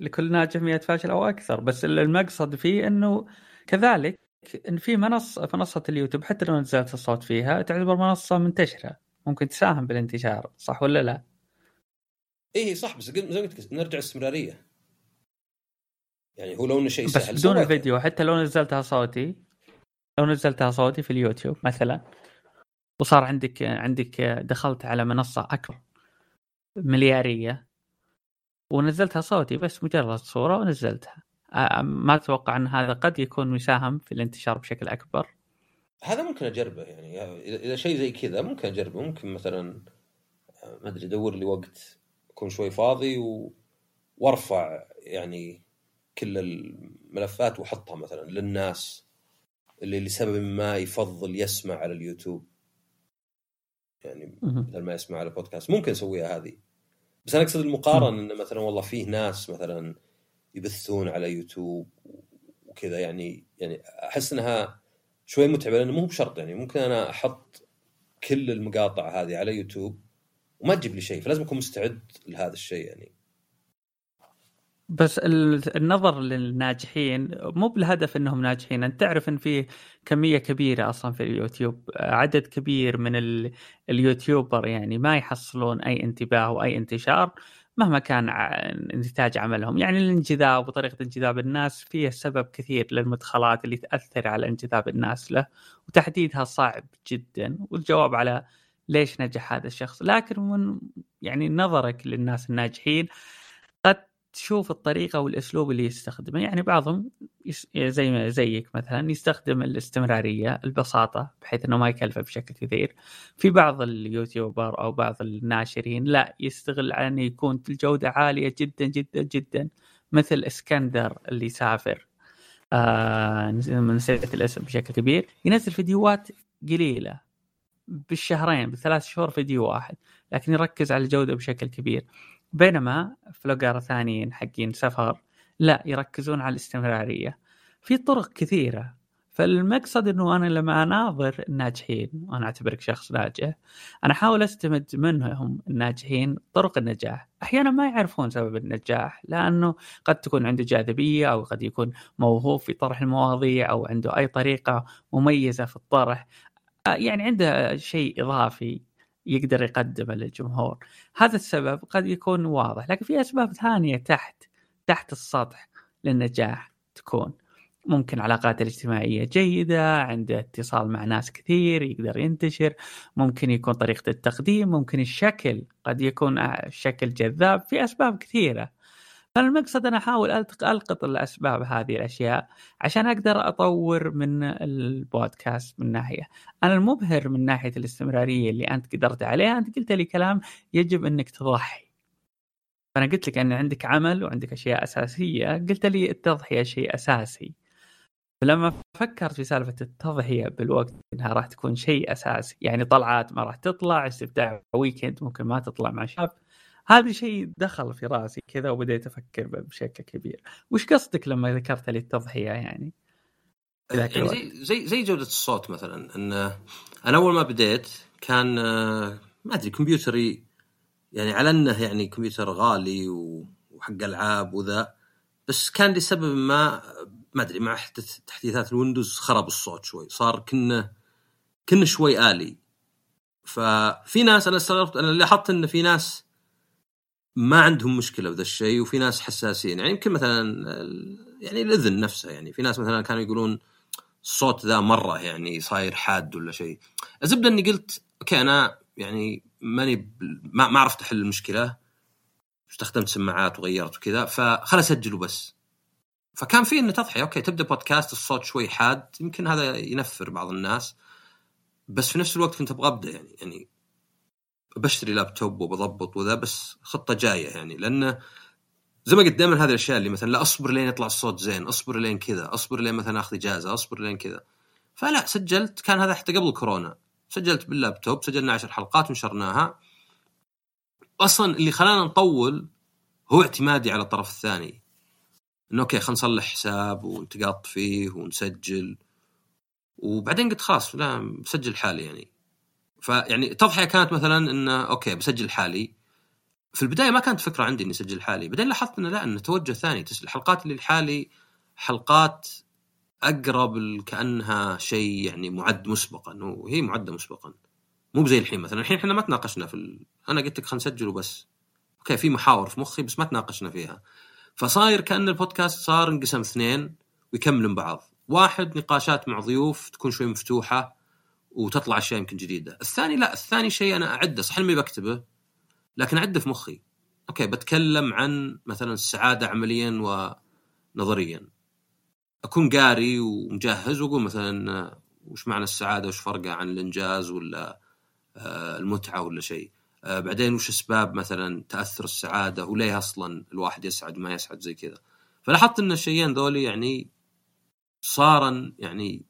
لكل ناجح 100 فاشل أو أكثر. بس المقصد فيه إنه كذلك إن في منصه منصة اليوتيوب حتى لو نزلت الصوت فيها تعتبر منصة منتشرة. ممكن تساهم بالانتشار صح ولا لا؟ إيه صح بس زي ما قلت نرجع استمراريه يعني هو لو إنه شيء سهل بس بدون الفيديو حتى لو نزلتها صوتي لو نزلتها صوتي في اليوتيوب مثلا وصار عندك عندك دخلت على منصة أكبر مليارية ونزلتها صوتي بس مجرد صورة ونزلتها. ما أتوقع أن هذا قد يكون مساهم في الانتشار بشكل أكبر. هذا ممكن أجربه يعني. اذا شيء زي كذا ممكن أجربه. ممكن مثلا ما أدري أدور لي وقت اكون شوي فاضي و... وأرفع يعني كل الملفات وأحطها مثلا للناس اللي لسبب ما يفضل يسمع على اليوتيوب. يعني بدل ما يسمع على بودكاست ممكن أسويها هذه. بس أنا أقصد المقارنة انه مثلا والله فيه ناس مثلا يبثون على يوتيوب وكذا يعني يعني أحس إنها شوي متعبة لأنه مو بشرط يعني ممكن أنا أحط كل المقاطع هذه على يوتيوب وما تجيب لي شيء فلازم أكون مستعد لهذا الشيء يعني. بس النظر للناجحين مو بالهدف إنهم ناجحين. أنت تعرف إن في كمية كبيرة أصلا في اليوتيوب عدد كبير من اليوتيوبر يعني ما يحصلون أي انتباه وأي انتشار. مهما كان نتاج عملهم. يعني الانجذاب وطريقة انجذاب الناس فيها سبب كثير للمدخلات اللي تأثر على انجذاب الناس له وتحديدها صعب جدا والجواب على ليش نجح هذا الشخص. لكن من يعني نظرك للناس الناجحين تشوف الطريقة والأسلوب اللي يستخدمه. يعني بعضهم زي زيك مثلا يستخدم الاستمرارية البساطة بحيث إنه ما يكلفه بشكل كثير. في بعض اليوتيوبر أو بعض الناشرين لا يستغل على انه يكون الجودة عالية جدا جدا جدا. مثل إسكندر اللي سافر آه نسيت الاسم بشكل كبير. ينزل فيديوهات قليلة. بالشهرين بثلاث شهور فيديو واحد. لكن يركز على الجودة بشكل كبير. بينما vlogger ثانيين حقين سفر لا يركزون على الاستمرارية. في طرق كثيرة. فالمقصد إنه أنا لما أناظر الناجحين وأنا أعتبرك شخص ناجح أنا أحاول أستمد منهم الناجحين طرق النجاح. أحيانا ما يعرفون سبب النجاح لأنه قد تكون عنده جاذبية أو قد يكون موهوب في طرح المواضيع أو عنده أي طريقة مميزة في الطرح. يعني عنده شيء إضافي. يقدر يقدمه للجمهور. هذا السبب قد يكون واضح لكن في أسباب ثانية تحت تحت السطح للنجاح تكون. ممكن علاقاته الاجتماعية جيدة عنده اتصال مع ناس كثير يقدر ينتشر. ممكن يكون طريقة التقديم ممكن الشكل قد يكون الشكل جذاب في أسباب كثيرة. فالمقصد أنا أحاول ألقط الأسباب هذه الأشياء عشان أقدر أطور من البودكاست من ناحية. أنا المبهر من ناحية الاستمرارية اللي أنت قدرت عليها. أنت قلت لي كلام يجب أنك تضحي. فأنا قلت لك أن عندك عمل وعندك أشياء أساسية. قلت لي التضحية شيء أساسي. فلما فكرت في سالفة التضحية بالوقت إنها راح تكون شيء أساسي. يعني طلعات ما راح تطلع استفتاح ويكند ممكن ما تطلع مع شاب. هذا شيء دخل في رأسي كذا وبديت أفكر بشكل كبير. وش قصدك لما ذكرت لي التضحية يعني؟ يعني زي زي زي جودة الصوت مثلا إن أنا أول ما بديت كان ما أدري كمبيوتري يعني على أنه يعني كمبيوتر غالي وحق ألعاب وذا بس كان لسبب ما ما أدري مع تحديثات الويندوز خرب الصوت شوي. صار كنا كنا شوي آلي. ففي ناس أنا استغربت أنا لاحظت إن في ناس ما عندهم مشكلة بذا الشيء وفي ناس حساسين. يعني يمكن مثلا يعني الإذن نفسها يعني في ناس مثلا كانوا يقولون الصوت ذا مرة يعني صاير حاد ولا شيء. الزبدة إني قلت أوكي أنا يعني ماني ما, ما عرفت أحل المشكلة استخدمت سماعات وغيرت وكذا فخل اسجل وبس فكان في إنه تضحية أوكي تبدأ بودكاست الصوت شوي حاد يمكن هذا ينفر بعض الناس بس في نفس الوقت كنت أبغى أبدأ يعني يعني بشتري لابتوب وبضبط وذا بس خطة جاية يعني لأنه زي ما قلت دائما هذه الأشياء اللي مثلا لا أصبر لين يطلع الصوت زين أصبر لين كذا أصبر لين مثلا آخذ إجازة أصبر لين كذا. فلا سجلت كان هذا حتى قبل كورونا. سجلت باللابتوب سجلنا عشر حلقات ونشرناها. أصلا اللي خلانا نطول هو اعتمادي على الطرف الثاني. إنه أوكي خلينا نصلح حساب ونتقاط فيه ونسجل. وبعدين قلت خلاص لا بسجل حالي يعني. فيعني تضحية كانت مثلا انه أوكي بسجل حالي. في البداية ما كانت فكرة عندي إني أسجل حالي. بعدين لاحظت إنه لا إنه توجه ثاني. الحلقات اللي لحالي حلقات أقرب كانها شيء يعني معد مسبقا. وهي معدة مسبقا. مو زي الحين مثلا. الحين إحنا ما تناقشنا في ال... أنا قلت لك خلينا نسجل وبس. أوكي في محاور في مخي بس ما تناقشنا فيها. فصاير كأن البودكاست صار انقسم اثنين ويكملون بعض. واحد نقاشات مع ضيوف تكون شوي مفتوحة. وتطلع أشياء يمكن جديدة. الثاني لا الثاني شيء أنا أعده صح إني بكتبه لكن أعده في مخي. أوكي بتكلم عن مثلا السعادة عمليا ونظريا. أكون قاري ومجهز وأقول مثلا وش معنى السعادة وش فرقها عن الإنجاز ولا آه، المتعة ولا شيء. آه، بعدين وش أسباب مثلا تأثر السعادة وليه أصلا الواحد يسعد وما يسعد زي كذا. فلاحظت إن الشيئين ذولي يعني صارا يعني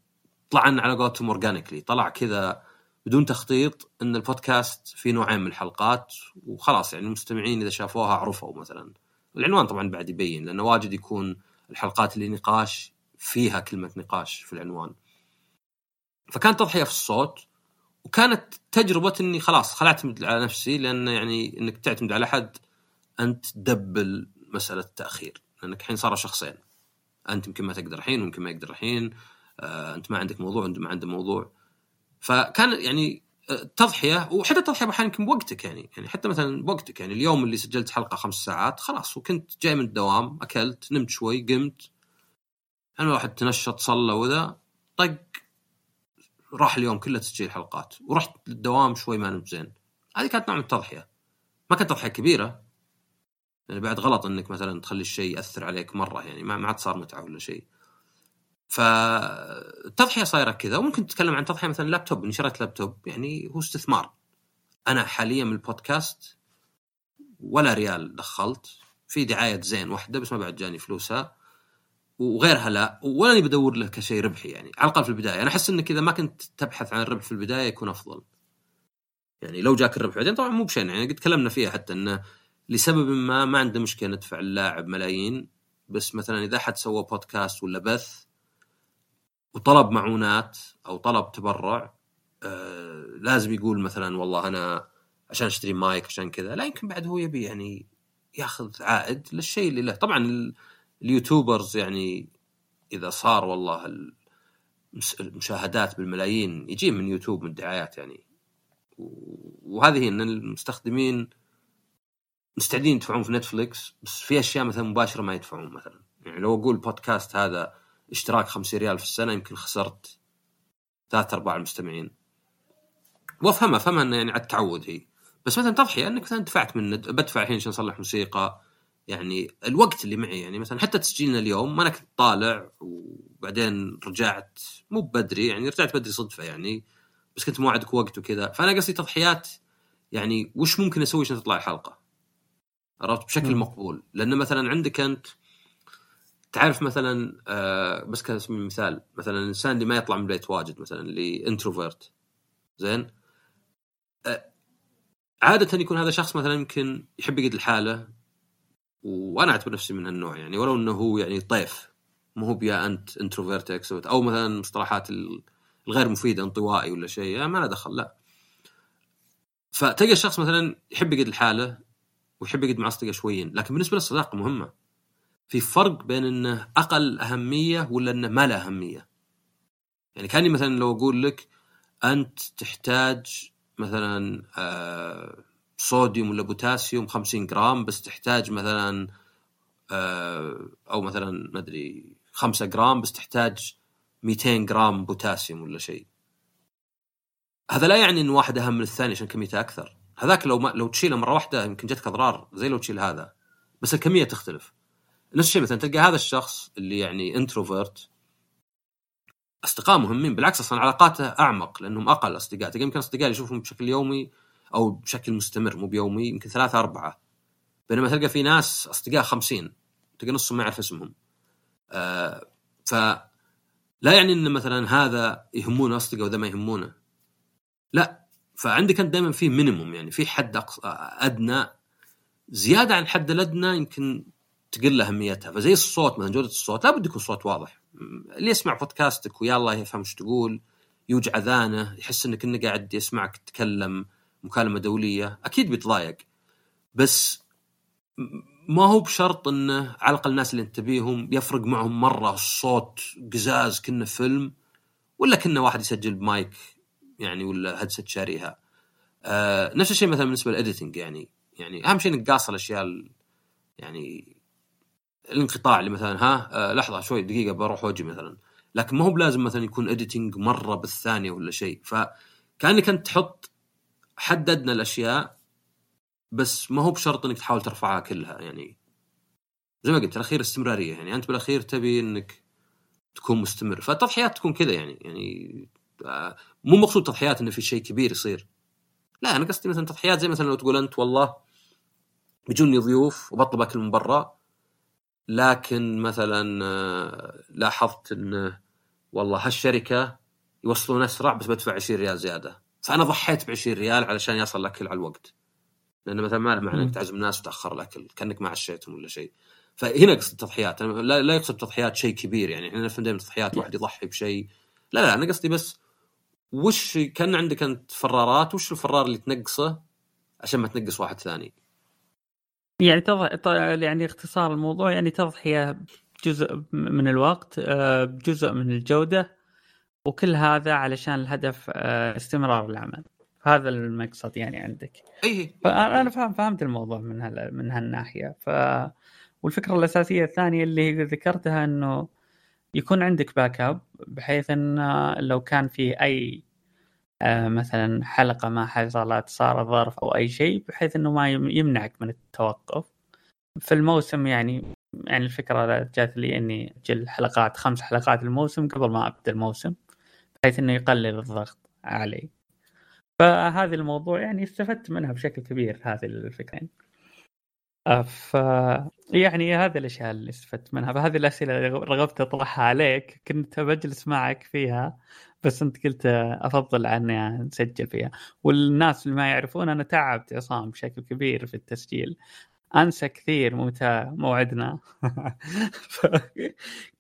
طلعن على قولتهم organically طلع كذا بدون تخطيط إن البودكاست في نوعين من الحلقات وخلاص يعني المستمعين إذا شافوها عرفوا مثلا. العنوان طبعا بعد يبين لأنه واجد يكون الحلقات اللي نقاش فيها كلمة نقاش في العنوان. فكانت تضحية في الصوت وكانت تجربة إني خلاص خل اعتمد على نفسي لأن يعني إنك تعتمد على أحد أنت تدبل مسألة التأخير. لأنك الحين صار شخصين. أنت يمكن ما تقدر الحين ويمكن ما يقدر الحين. آه أنت ما عندك موضوع وانت ما عنده موضوع. فكان يعني آه، تضحية وحتى التضحية أحيانا يمكن بوقتك يعني يعني حتى مثلا بوقتك يعني اليوم اللي سجلت حلقة خمس ساعات خلاص وكنت جاي من الدوام أكلت نمت شوي قمت. أنا واحد تنشط صلى وذا طق راح اليوم كله تسجيل حلقات. ورحت للدوام شوي ما نمت زين. هذه كانت نوع من التضحية. ما كانت تضحية كبيرة. يعني بعد غلط إنك مثلا تخلي الشيء يأثر عليك مرة يعني ما عاد صار متعة ولا شيء. فالتضحيه صايرة كذا وممكن تتكلم عن تضحية مثلا لابتوب اني شريت لابتوب يعني هو استثمار. أنا حاليا من البودكاست ولا ريال دخلت في دعاية زين واحدة بس ما بعد جاني فلوسها وغيرها لا ولا أني بدور له كشيء ربحي يعني على الأقل في البداية. أنا أحس انك اذا ما كنت تبحث عن الربح في البداية يكون أفضل. يعني لو جاك الربح بعدين طبعا مو بشين يعني قد تكلمنا فيها حتى إنه لسبب ما ما عنده مشكلة ندفع اللاعب ملايين بس مثلا إذا أحد سوى بودكاست ولا بث وطلب معونات أو طلب تبرع آه لازم يقول مثلا والله أنا عشان أشتري مايك عشان كذا لا يمكن بعد هو يبي يعني يأخذ عائد للشيء اللي له. طبعا اليوتيوبرز يعني إذا صار والله المشاهدات بالملايين يجي من يوتيوب من الدعايات يعني. وهذه إن المستخدمين مستعدين يدفعون في نتفلكس بس في أشياء مثلا مباشرة ما يدفعون مثلا. يعني لو أقول بودكاست هذا اشتراك 50 ريال في السنة يمكن خسرت ثلاث أرباع المستمعين. وافهمها أفهمها إنه يعني على التعود هي. بس مثلا تضحيه أنك مثلا دفعت من بدفع الحين عشان أصلح موسيقى. يعني الوقت اللي معي يعني مثلا حتى تسجيلنا اليوم ما أنا كنت طالع وبعدين رجعت مو بدري يعني رجعت بدري صدفة يعني بس كنت موعدك وقت وكذا. فأنا قصدي تضحيات يعني وش ممكن أسوي عشان تطلع الحلقة؟ عرفت؟ بشكل. مقبول. لأن مثلا عندك أنت تعرف مثلا آه بس كذا اسمي مثال مثلا الانسان اللي ما يطلع من البيت واجد مثلا اللي introvert زين؟ آه عادة يكون هذا شخص مثلا يمكن يحب يقعد لحاله وأنا أعتبر نفسي من هالنوع يعني ولو إنه هو يعني طيف مو هو يا أنت introvert extrovert أو مثلا مصطلحات الغير مفيدة انطوائي ولا شيء ما له دخل لا. فتلقى الشخص مثلا يحب يقعد لحاله ويحب يقعد مع اصدقاء شويين لكن بالنسبة للصداقة مهمة. في فرق بين إنه أقل أهمية ولا إنه ما له أهمية؟ يعني كاني مثلا لو أقول لك أنت تحتاج مثلا آه صوديوم ولا بوتاسيوم 50 جرام بس تحتاج مثلا آه أو مثلا ما أدري 5 جرام بس تحتاج 200 جرام بوتاسيوم ولا شيء. هذا لا يعني إن واحد أهم من الثاني عشان كميته أكثر. هذاك لو ما لو تشيله مرة واحدة يمكن جتك أضرار زي لو تشيل هذا. بس الكمية تختلف. نفس الشيء مثلا تلقى هذا الشخص اللي يعني introvert أصدقاء مهمين بالعكس أصلا علاقاته أعمق لأنهم أقل أصدقاء. تلقى يمكن أصدقاء يشوفهم بشكل يومي أو بشكل مستمر مو بيومي يمكن ثلاثة أربعة. بينما تلقى في ناس أصدقاء خمسين تلقى نصهم ما يعرف اسمهم. آه ف لا يعني إن مثلا هذا يهمونه أصدقاء وذا ما يهمونه. لا فعندك أنت دائما في مينيموم يعني في حد أقص... أدنى. زيادة عن الحد الأدنى يمكن تقل أهميتها. فزي الصوت مثلا جودة الصوت لابد يكون صوت واضح. اللي يسمع بودكاستك ويا الله يفهم إيش تقول يوجع أذانه يحس إنك إنه قاعد يسمعك تتكلم مكالمة دولية أكيد بيتضايق. بس ما هو بشرط إنه على الأقل الناس اللي انت تبيهم يفرق معهم مرة الصوت قزاز كنا فيلم ولا كنا واحد يسجل بمايك يعني ولا هيدسет شاريها. آه نفس الشيء مثلا بالنسبة لل editing يعني. يعني أهم شيء إنك قاصر الأشياء يعني الانقطاع اللي مثلا ها آه لحظة شوي دقيقة بروح واجي مثلا. لكن ما هو بلازم مثلا يكون editing مرة بالثانية ولا شيء. فكأنك أنت تحط حددنا الأشياء بس ما هو بشرط إنك تحاول ترفعها كلها يعني. زي ما قلت الأخير استمرارية يعني. أنت بالأخير تبي إنك تكون مستمر. فالتضحيات تكون كذا يعني يعني آه، مو مقصود تضحيات إنه في شيء كبير يصير. لا أنا قصدي مثلا تضحيات زي مثلا لو تقول أنت والله بيجوني ضيوف وبطلب أكل من برا لكن مثلا آه، لاحظت انه والله هالشركة يوصلون أسرع بس بدفع 20 ريال زيادة. فأنا ضحيت ب 20 ريال علشان يصل الأكل على الوقت. لأنه مثلا ما له معنى انك تعزم الناس وتأخر الأكل كأنك ما عشيتهم ولا شيء. فهنا قصد التضحيات لا, لا يقصد تضحيات شيء كبير يعني. إحنا نفهم دائما تضحيات واحد يضحي بشيء. لا لا أنا قصدي بس وش كان عندك أنت فرارات؟ وش الفرار اللي تنقصه عشان ما تنقص واحد ثاني؟ يعني تض... يعني اختصار الموضوع يعني تضحيه جزء من الوقت آه، بجزء من الجودة وكل هذا علشان الهدف آه، استمرار العمل. هذا المقصد يعني عندك. إي أنا فاهم فهمت الموضوع من هال من هالناحية. ف والفكرة الأساسية الثانية اللي ذكرتها إنه يكون عندك backup بحيث إن لو كان في أي آه، مثلا حلقة ما حصلت صار ظرف أو أي شيء بحيث إنه ما يمنعك من التوقف. في الموسم يعني يعني الفكرة جات لي إني أجل حلقات خمس حلقات الموسم قبل ما أبدأ الموسم بحيث إنه يقلل الضغط علي. فهذا الموضوع يعني استفدت منها بشكل كبير هذه الفكرين ف يعني هذه الأشياء اللي استفدت منها. فهذه الأسئلة اللي رغبت أطرحها عليك كنت بجلس معك فيها. بس انت قلت أفضل أني نسجل فيها. والناس اللي ما يعرفون أنا تعبت عصام بشكل كبير في التسجيل. أنسى كثير متى موعدنا.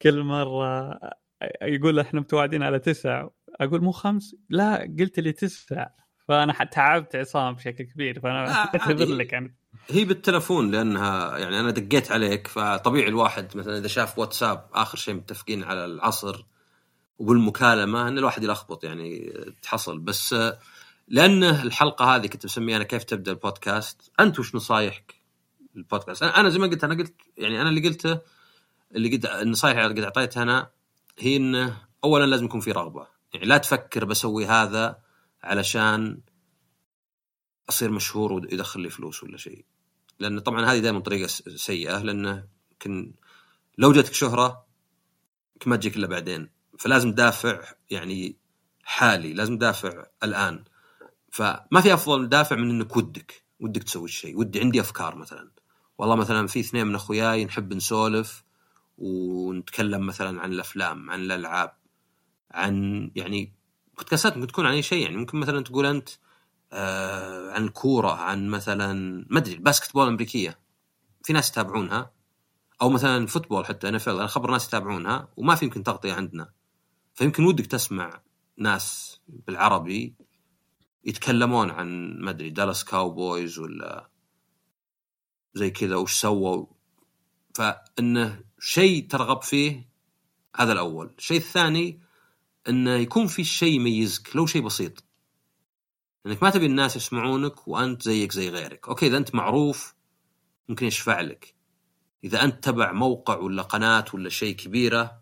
كل مرة يقول إحنا متواعدين على تسع أقول مو خمس؟ لا قلت لي تسع فأنا تعبت عصام بشكل كبير. فأنا آه، أعتذر لك يعني هي بالتلفون لأنها يعني أنا دقيت عليك فطبيعي الواحد مثلا إذا شاف واتساب آخر شيء متفقين على العصر وبالمكالمة إن الواحد يلخبط يعني تحصل. بس لأن الحلقة هذه كنت مسميها أنا كيف تبدأ البودكاست. أنت وش نصايحك البودكاست أنا زي ما قلت أنا قلت يعني أنا اللي قلته اللي قد النصايح اللي قد أعطيتها أنا هي انه اولا لازم يكون في رغبة. يعني لا تفكر بسوي هذا علشان أصير مشهور ويدخل لي فلوس ولا شيء. لأن طبعا هذه دائما طريقة سيئة لأنه يمكن لو جاتك شهرة يمكن ما تجيك إلا بعدين. فلازم دافع يعني حالي لازم دافع الآن. فما في أفضل دافع من إنك ودك ودك تسوي الشيء ودي عندي أفكار مثلا. والله مثلا في اثنين من أخوياي نحب نسولف ونتكلم مثلا عن الأفلام عن الألعاب عن يعني بودكاستات ممكن تكون عن أي شيء يعني. ممكن مثلا تقول أنت آه عن الكوره عن مثلا ما أدري الباسكت بول الأمريكية. في ناس يتابعونها. أو مثلا football حتى أنا أنا خبر ناس يتابعونها وما في يمكن تغطية عندنا. فيمكن ودك تسمع ناس بالعربي يتكلمون عن ما أدري دالاس كاوبويز ولا زي كذا وش سووا. فإنه شيء ترغب فيه هذا الأول. الشيء الثاني إنه يكون في شيء يميزك لو شيء بسيط. إنك ما تبي الناس يسمعونك وأنت زيك زي غيرك. أوكي إذا أنت معروف ممكن يشفع لك. إذا أنت تبع موقع ولا قناة ولا شيء كبيرة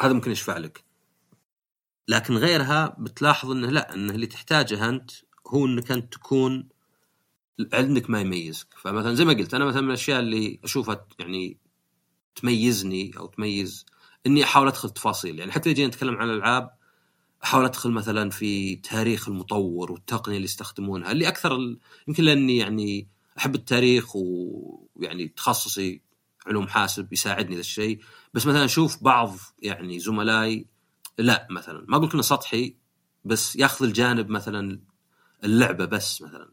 هذا ممكن يشفع لك. لكن غيرها بتلاحظ إنه لا إنه اللي تحتاجه أنت هو إنك أنت تكون عندك ما يميزك. فمثلا زي ما قلت أنا مثلا من الأشياء اللي أشوفها يعني تميزني أو تميز إني أحاول أدخل تفاصيل. يعني حتى جينا نتكلم عن الألعاب أحاول أدخل مثلا في تاريخ المطور والتقنية اللي يستخدمونها اللي أكثر ال... يمكن لأني يعني أحب التاريخ ويعني تخصصي علوم حاسب يساعدني ذا الشيء. بس مثلا أشوف بعض يعني زملائي لا مثلا ما أقول انه سطحي بس ياخذ الجانب مثلا اللعبة بس مثلا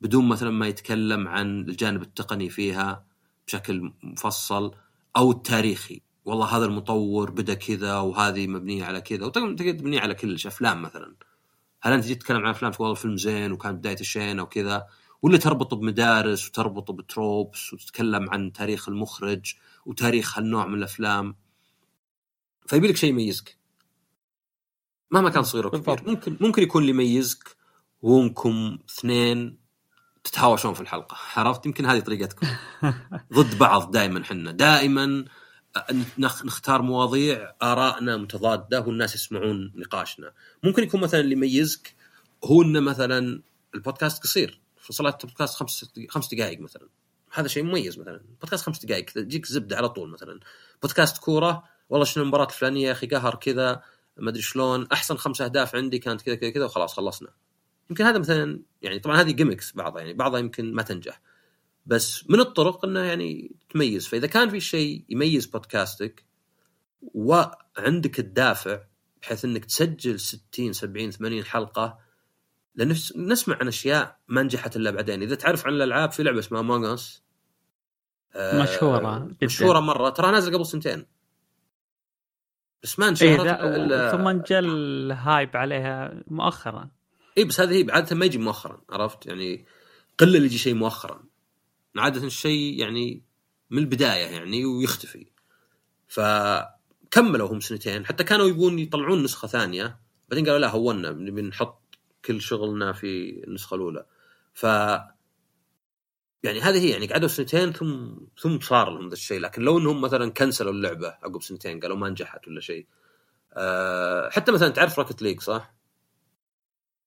بدون مثلا ما يتكلم عن الجانب التقني فيها بشكل مفصل أو التاريخي. والله هذا المطور بدأ كذا وهذه مبنية على كذا. وتقدر تبنيه على كل أفلام مثلا. هل أنت جيت تتكلم عن أفلام والله فيلم زين وكان بداية الشين أو كذا؟ ولا تربطه بمدارس وتربطه بتروبس وتتكلم عن تاريخ المخرج وتاريخ هالنوع من الأفلام. فيبي لك شيء يميزك. مهما كان صغير كبير ممكن ممكن يكون اللي يميزك وأنكم اثنين تتهاوشون في الحلقة. عرفت؟ يمكن هذه طريقتكم. ضد بعض دائما حنا. دائما نختار مواضيع ارائنا متضادة والناس يسمعون نقاشنا. ممكن يكون مثلا اللي يميزك هو إنه مثلا البودكاست قصير. فصلات البودكاست خمس خمس دقائق مثلا. هذا شيء مميز مثلا. بودكاست خمس دقائق تجيك زبدة على طول مثلا. بودكاست كورة والله شنو المباراة الفلانية يا أخي قهر كذا ما أدري شلون أحسن خمس أهداف عندي كانت كذا كذا كذا وخلاص خلصنا. يمكن هذا مثلا يعني طبعا هذه gimmicks بعضها يعني بعضها يمكن ما تنجح. بس من الطرق إنه يعني تميز. فإذا كان في شيء يميز بودكاستك وعندك الدافع بحيث إنك تسجل 60 70 80 حلقة لأن نسمع عن أشياء ما نجحت إلا بعدين. إذا تعرف عن الألعاب في لعبة اسمها Among Us مشهورة جدا. مشهورة مرة. ترى نازل قبل سنتين. بس ما انشهرت إيه ثم جاء ال hype عليها مؤخرا. اي بس هذه عادة ما يجي مؤخرا عرفت؟ يعني قله اللي يجي شيء مؤخرا. عادة الشيء يعني من البداية يعني ويختفي. فكملوا هم سنتين. حتى كانوا يبون يطلعون نسخة ثانية. بعدين قالوا لا حنا نبي نحط كل شغلنا في النسخة الأولى. ف يعني هذه هي يعني قعدوا سنتين ثم ثم صار لهم ذا الشيء. لكن لو إنهم مثلا كنسلوا اللعبة عقب سنتين قالوا ما نجحت ولا شيء. أه حتى مثلا تعرف Rocket League صح؟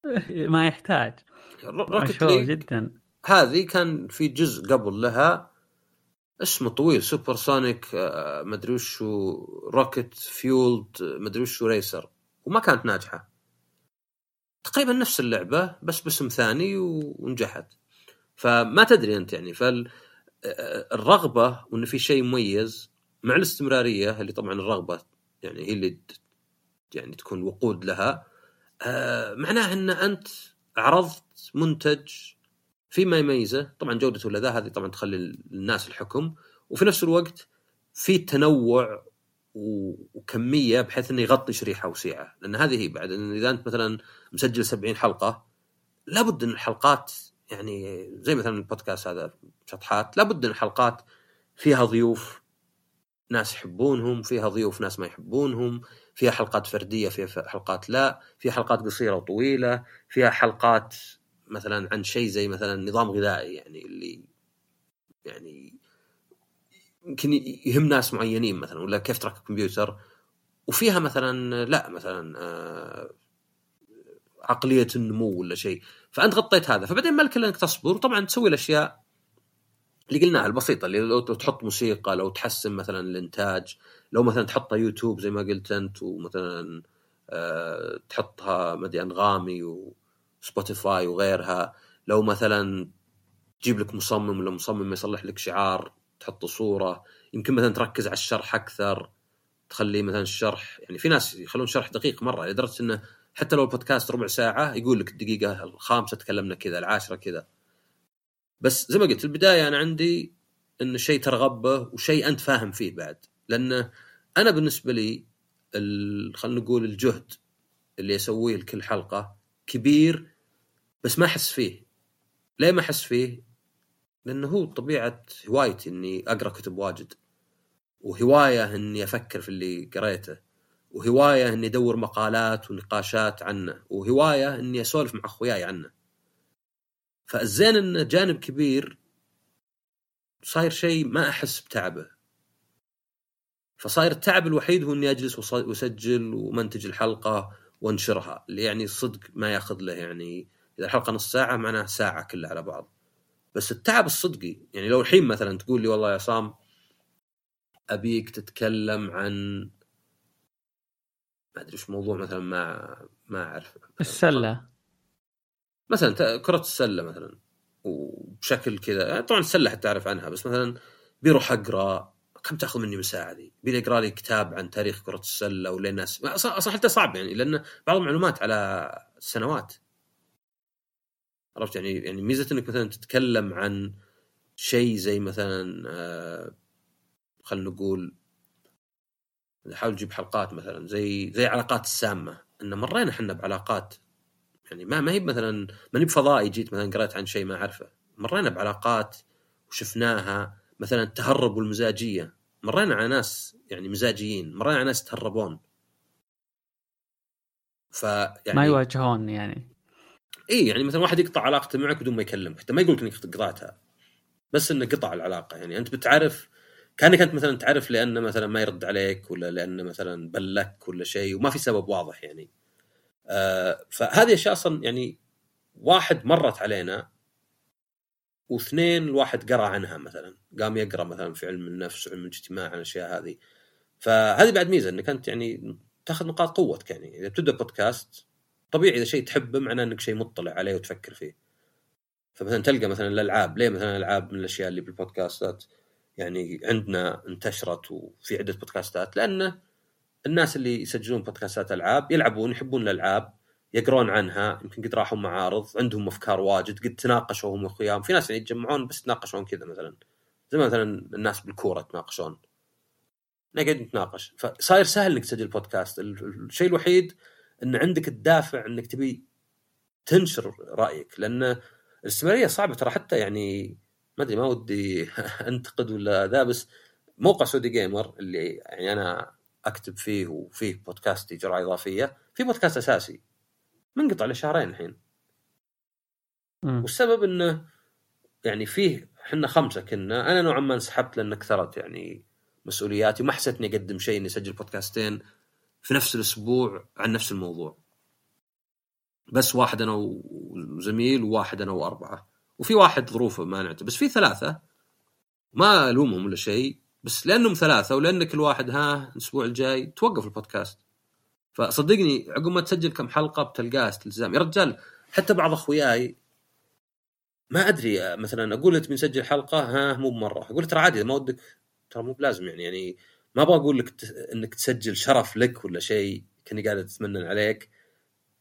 ما يحتاج. Rocket League جدا. هذه كان في جزء قبل لها اسمه طويل Super Sonic مدري وشو Rocket Fueled مدري وشو Racer وما كانت ناجحة. تقريبا نفس اللعبة بس باسم ثاني ونجحت. فما تدري أنت يعني فالرغبه وإن في شيء مميز مع الاستمرارية اللي طبعا الرغبة يعني هي اللي يعني تكون وقود لها آه معناه إن أنت عرضت منتج في ما يميزه. طبعا جودته ولا ذا هذه طبعا تخلي الناس الحكم وفي نفس الوقت في تنوع وكمية بحيث إنه يغطي شريحة وسيعة. لأن هذه هي بعد إن إذا أنت مثلا مسجل 70 حلقة لابد إن الحلقات يعني زي مثلا البودكاست هذا شطحات لابد إن الحلقات فيها ضيوف ناس يحبونهم فيها ضيوف ناس ما يحبونهم فيها حلقات فردية فيها حلقات لا فيها حلقات قصيرة وطويلة فيها حلقات مثلا عن شيء زي مثلا نظام غذائي يعني اللي يعني يمكن يهم ناس معينين مثلا ولا كيف تركب كمبيوتر وفيها مثلا لا مثلا آه، عقلية النمو ولا شيء. فأنت غطيت هذا. فبعدين ما لك إلا أنك تصبر. وطبعا تسوي الأشياء اللي قلناها البسيطة اللي لو تحط موسيقى لو تحسن مثلا الإنتاج لو مثلا تحطها يوتيوب زي ما قلت أنت ومثلا أه تحطها مدري أنغامي وسبوتيفاي وغيرها. لو مثلا تجيب لك مصمم ولا مصمم يصلح لك شعار. تحط صورة يمكن مثلا تركز على الشرح أكثر تخلي مثلا الشرح يعني في ناس يخلون شرح دقيق مرة لدرجة إنه حتى لو البودكاست ربع ساعة يقول لك الدقيقة الخامسة تكلمنا كذا العاشرة كذا. بس زي ما قلت البداية أنا عندي ان الشيء ترغب به وشيء أنت فاهم فيه بعد. لأنه أنا بالنسبة لي خلينا نقول الجهد اللي أسويه لكل حلقة كبير بس ما أحس فيه. ليه ما أحس فيه؟ لأنه هو طبيعة هوايتي إني أقرأ كتب واجد. وهواية إني أفكر في اللي قريته. وهواية إني أدور مقالات ونقاشات عنه. وهواية إني أسولف مع أخوياي عنه. فالزين انه جانب كبير صاير شيء ما أحس بتعبه. فصاير التعب الوحيد هو إني أجلس واسجل ومنتج الحلقة وانشرها. اللي يعني صدق ما ياخذ له يعني إذا الحلقة نص ساعة معناها ساعة كلها على بعض. بس التعب الصدقي. يعني لو الحين مثلا تقول لي والله يا صام أبيك تتكلم عن ما أدري إيش موضوع مثلا ما ما أعرف. السلة. مثلا كرة السلة مثلا. وبشكل كذا. يعني طبعا السلة حتى أعرف عنها بس مثلا بيروح أقرأ كم تأخذ مني من ساعه ذي؟ بيني اقرا لي كتاب عن تاريخ كرة السلة ولا الناس. أصلا حتى صعب يعني لأن بعض المعلومات على سنوات. عرفت يعني يعني ميزة إنك مثلا تتكلم عن شيء زي مثلا آه خلينا نقول نحاول نجيب حلقات مثلا زي زي علاقات السامة. إن مرينا إحنا بعلاقات يعني ما ما هي مثلا ما هي بفضائي جيت مثلا قرأت عن شيء ما أعرفه. مرينا بعلاقات وشفناها مثلا التهرب والمزاجية. مرينا على ناس يعني مزاجيين. مرينا على ناس تهربون. ف يعني ما يواجهون يعني. اي يعني مثلا واحد يقطع علاقته معك بدون ما يكلمك حتى ما يقول إنك قطعتها بس إنه قطع العلاقة. يعني أنت بتعرف كأنك أنت مثلا تعرف لأنه مثلا ما يرد عليك ولا لأنه مثلا بلك ولا شيء وما في سبب واضح يعني. آه فهذه أشياء أصلا يعني واحد مرت علينا واثنين الواحد قرأ عنها مثلا. قام يقرأ مثلا في علم النفس وعلم الاجتماع عن الأشياء هذه. فهذه بعد ميزة إنك أنت يعني تأخذ نقاط قوتك يعني. إذا بتبدأ بودكاست طبيعي إذا شيء تحبه معناه إنك شيء مطلع عليه وتفكر فيه. فمثلا تلقى مثلا الألعاب ليه مثلا الألعاب من الأشياء اللي بالبودكاستات يعني عندنا انتشرت وفي عدة بودكاستات؟ لأنه الناس اللي يسجلون بودكاستات ألعاب يلعبون يحبون الألعاب يقرون عنها يمكن قد راحوا معارض عندهم أفكار واجد قد تناقشوا هم واخوياهم في ناس يعني يتجمعون بس يتناقشون كذا مثلا. زي مثلا الناس بالكورة يتناقشون. نقعد نتناقش. فصاير سهل إنك تسجل بودكاست. الشيء الوحيد إن عندك الدافع إنك تبي تنشر رأيك لأن الاستمرارية صعبة ترى حتى يعني ما أدري ما ودي أنتقد ولا ذا بس موقع سعودي جيمر اللي يعني أنا أكتب فيه وفيه بودكاستي جرعة إضافية في بودكاست أساسي منقطع لشهرين الحين. والسبب انه يعني فيه إحنا خمسة كنا أنا نوعا ما انسحبت لأن كثرت يعني مسؤولياتي وما حسيت اني أقدم شيء إني أسجل بودكاستين. في نفس الأسبوع عن نفس الموضوع. بس واحد أنا وزميل وواحد أنا وأربعة. وفي واحد ظروفه مانعته بس في ثلاثة ما ألومهم ولا شيء. بس لأنهم ثلاثة ولأن كل واحد ها الأسبوع الجاي توقف البودكاست. فصدقني عقب ما تسجل كم حلقة بتلقاه استلزام. يا رجال حتى بعض أخوياي ما أدري مثلا أقول انت بنسجل حلقة؟ ها مو بمرة. أقول ترى عادي ما ودك. ترى مو بلازم يعني يعني ما أبغى أقول لك إنك تسجل شرف لك ولا شيء كأني قاعد أتمنن عليك.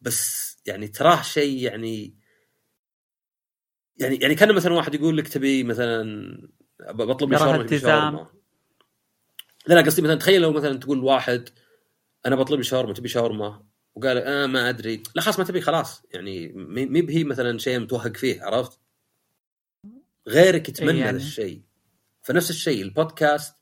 بس يعني تراه شيء يعني يعني يعني كان مثلا واحد يقول لك تبي مثلا بطلب لي شاورما لا لا قصدي مثلا تخيل لو مثلا تقول واحد أنا بطلب لي شاورما تبي شاورما وقال آه ما أدري. لا خلاص ما تبي خلاص. يعني مي بهي مثلا شيء متوهق فيه عرفت؟ غيرك يتمنى يعني. هذا الشيء. فنفس الشيء البودكاست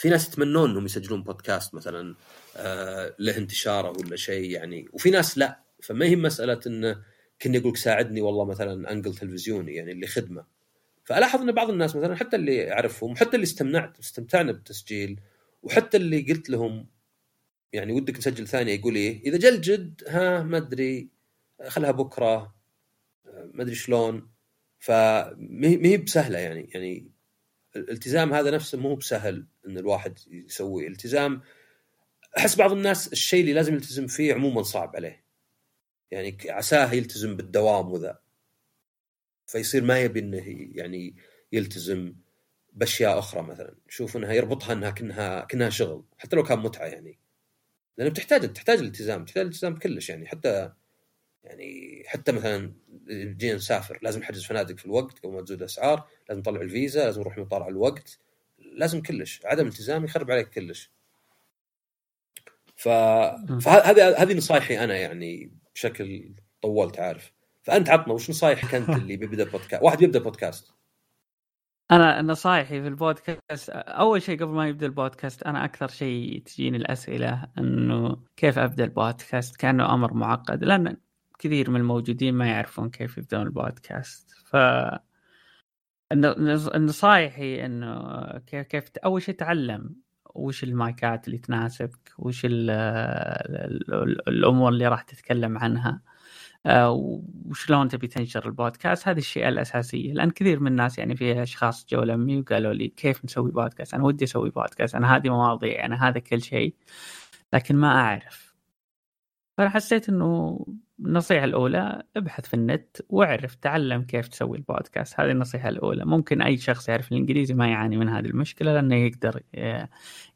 في ناس يتمنون إنهم يسجلون بودكاست مثلا آه له انتشاره ولا شيء يعني. وفي ناس لا. فما هي مسألة إنه كني يقول ساعدني والله مثلا أنقل تلفزيوني يعني اللي خدمة. فألاحظ إن بعض الناس مثلا حتى اللي أعرفهم حتى اللي استمنعت استمتعنا بالتسجيل وحتى اللي قلت لهم يعني ودك نسجل ثانية يقول إيه إذا جل جد ها ما أدري خلها بكرة ما أدري شلون. فما هي بسهلة يعني يعني الالتزام هذا نفسه مو بسهل إن الواحد يسويه التزام أحس بعض الناس الشيء اللي لازم يلتزم فيه عموما صعب عليه. يعني عساه يلتزم بالدوام وذا. فيصير ما يبي إنه يعني يلتزم بأشياء أخرى مثلا. يشوف إنها يربطها إنها كأنها كأنها شغل. حتى لو كان متعة يعني. لأنه بتحتاج تحتاج الالتزام تحتاج الالتزام كلش يعني. حتى يعني حتى مثلا جينا نسافر لازم نحجز فنادق في الوقت قبل ما تزود الأسعار لازم نطلع الفيزا لازم نروح المطار على الوقت لازم كلش عدم التزام يخرب عليك كلش. ف... فهذه هذه نصايحي أنا يعني بشكل طولت عارف فأنت عطنا وش نصايحك أنت اللي بيبدأ بودكاست واحد بيبدأ بودكاست؟ أنا نصايحي في البودكاست أول شيء قبل ما يبدأ البودكاست أنا أكثر شيء تجيني الأسئلة إنه كيف أبدأ البودكاست؟ كأنه أمر معقد. لأن كثير من الموجودين ما يعرفون كيف يبدون البودكاست. ف النصائح هي إنه كيف كيف أول شيء تعلم وش المايكات اللي تناسبك وش الأمور اللي راح تتكلم عنها آه، وشلون تبي تنشر البودكاست. هذه الشيء الأساسية لأن كثير من الناس يعني في أشخاص جو لمي وقالوا لي كيف نسوي بودكاست؟ أنا ودي أسوي بودكاست أنا هذه مواضيع أنا هذا كل شيء لكن ما أعرف. فانا حسيت إنه النصيحة الأولى ابحث في النت واعرف تعلم كيف تسوي البودكاست. هذه النصيحة الأولى. ممكن أي شخص يعرف الإنجليزي ما يعاني من هذه المشكلة لأنه يقدر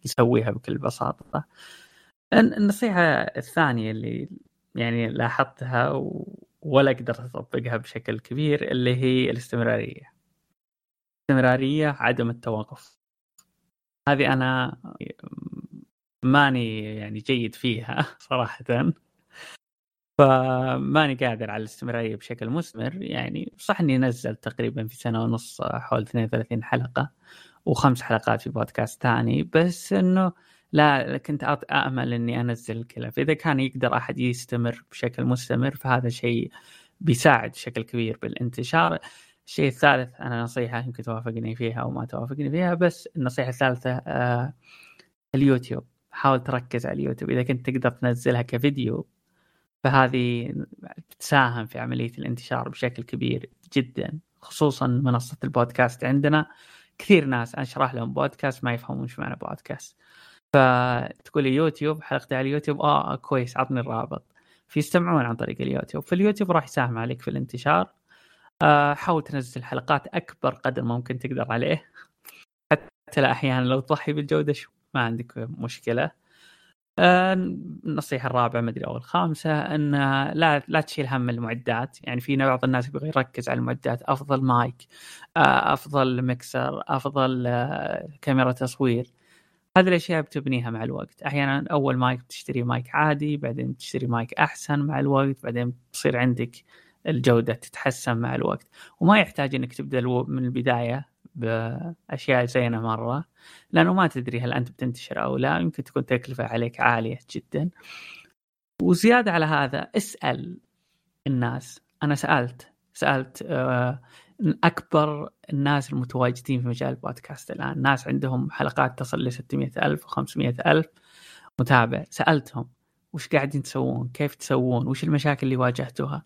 يسويها بكل بساطة. النصيحة الثانية اللي يعني لاحظتها ولا قدرت أطبقها بشكل كبير اللي هي الاستمرارية. الاستمراريه عدم التوقف. هذه أنا ماني يعني جيد فيها صراحة. فماني قادر على الاستمرارية بشكل مستمر يعني صح إني نزلت تقريبا في سنة ونص حول 32 حلقة وخمس حلقات في بودكاست ثاني بس إنه لا كنت امل إني أنزل كذا فإذا كان يقدر أحد يستمر بشكل مستمر فهذا شيء بيساعد بشكل كبير بالانتشار. الشيء الثالث أنا نصيحة يمكن توافقني فيها أو ما توافقني فيها بس النصيحة الثالثة آه اليوتيوب. حاول تركز على اليوتيوب. إذا كنت تقدر تنزلها كفيديو فهذه بتساهم في عملية الانتشار بشكل كبير جدا خصوصا منصة البودكاست عندنا. كثير ناس أشرح لهم بودكاست ما يفهمون إيش معنى بودكاست. فتقول لي يوتيوب حلقتي على اليوتيوب آه كويس عطني الرابط. فيستمعون عن طريق اليوتيوب. فاليوتيوب راح يساهم عليك في الانتشار. آه حاول تنزل حلقات أكبر قدر ممكن تقدر عليه. حتى لا أحيانا لو تضحي بالجودة شو ما عندك مشكلة. آه النصيحة الرابعة ما أدري أو الخامسة أن لا لا تشيل هم المعدات، يعني في بعض الناس يبغى يركز على المعدات. أفضل مايك، آه أفضل ميكسر، أفضل آه كاميرا تصوير. هذه الأشياء بتبنيها مع الوقت. أحيانا أول مايك بتشتري مايك عادي بعدين تشتري مايك أحسن مع الوقت بعدين تصير عندك الجودة تتحسن مع الوقت. وما يحتاج إنك تبدأ من البداية بأشياء زينة مرة لأنه ما تدري هل أنت بتنتشر أو لا يمكن تكون تكلفة عليك عالية جدا. وزيادة على هذا اسأل الناس. أنا سألت سألت آه أكبر الناس المتواجدين في مجال البودكاست الآن. ناس عندهم حلقات تصل ل 600 ألف و500 ألف. متابع سألتهم وش قاعدين تسوون؟ كيف تسوون؟ وش المشاكل اللي واجهتوها؟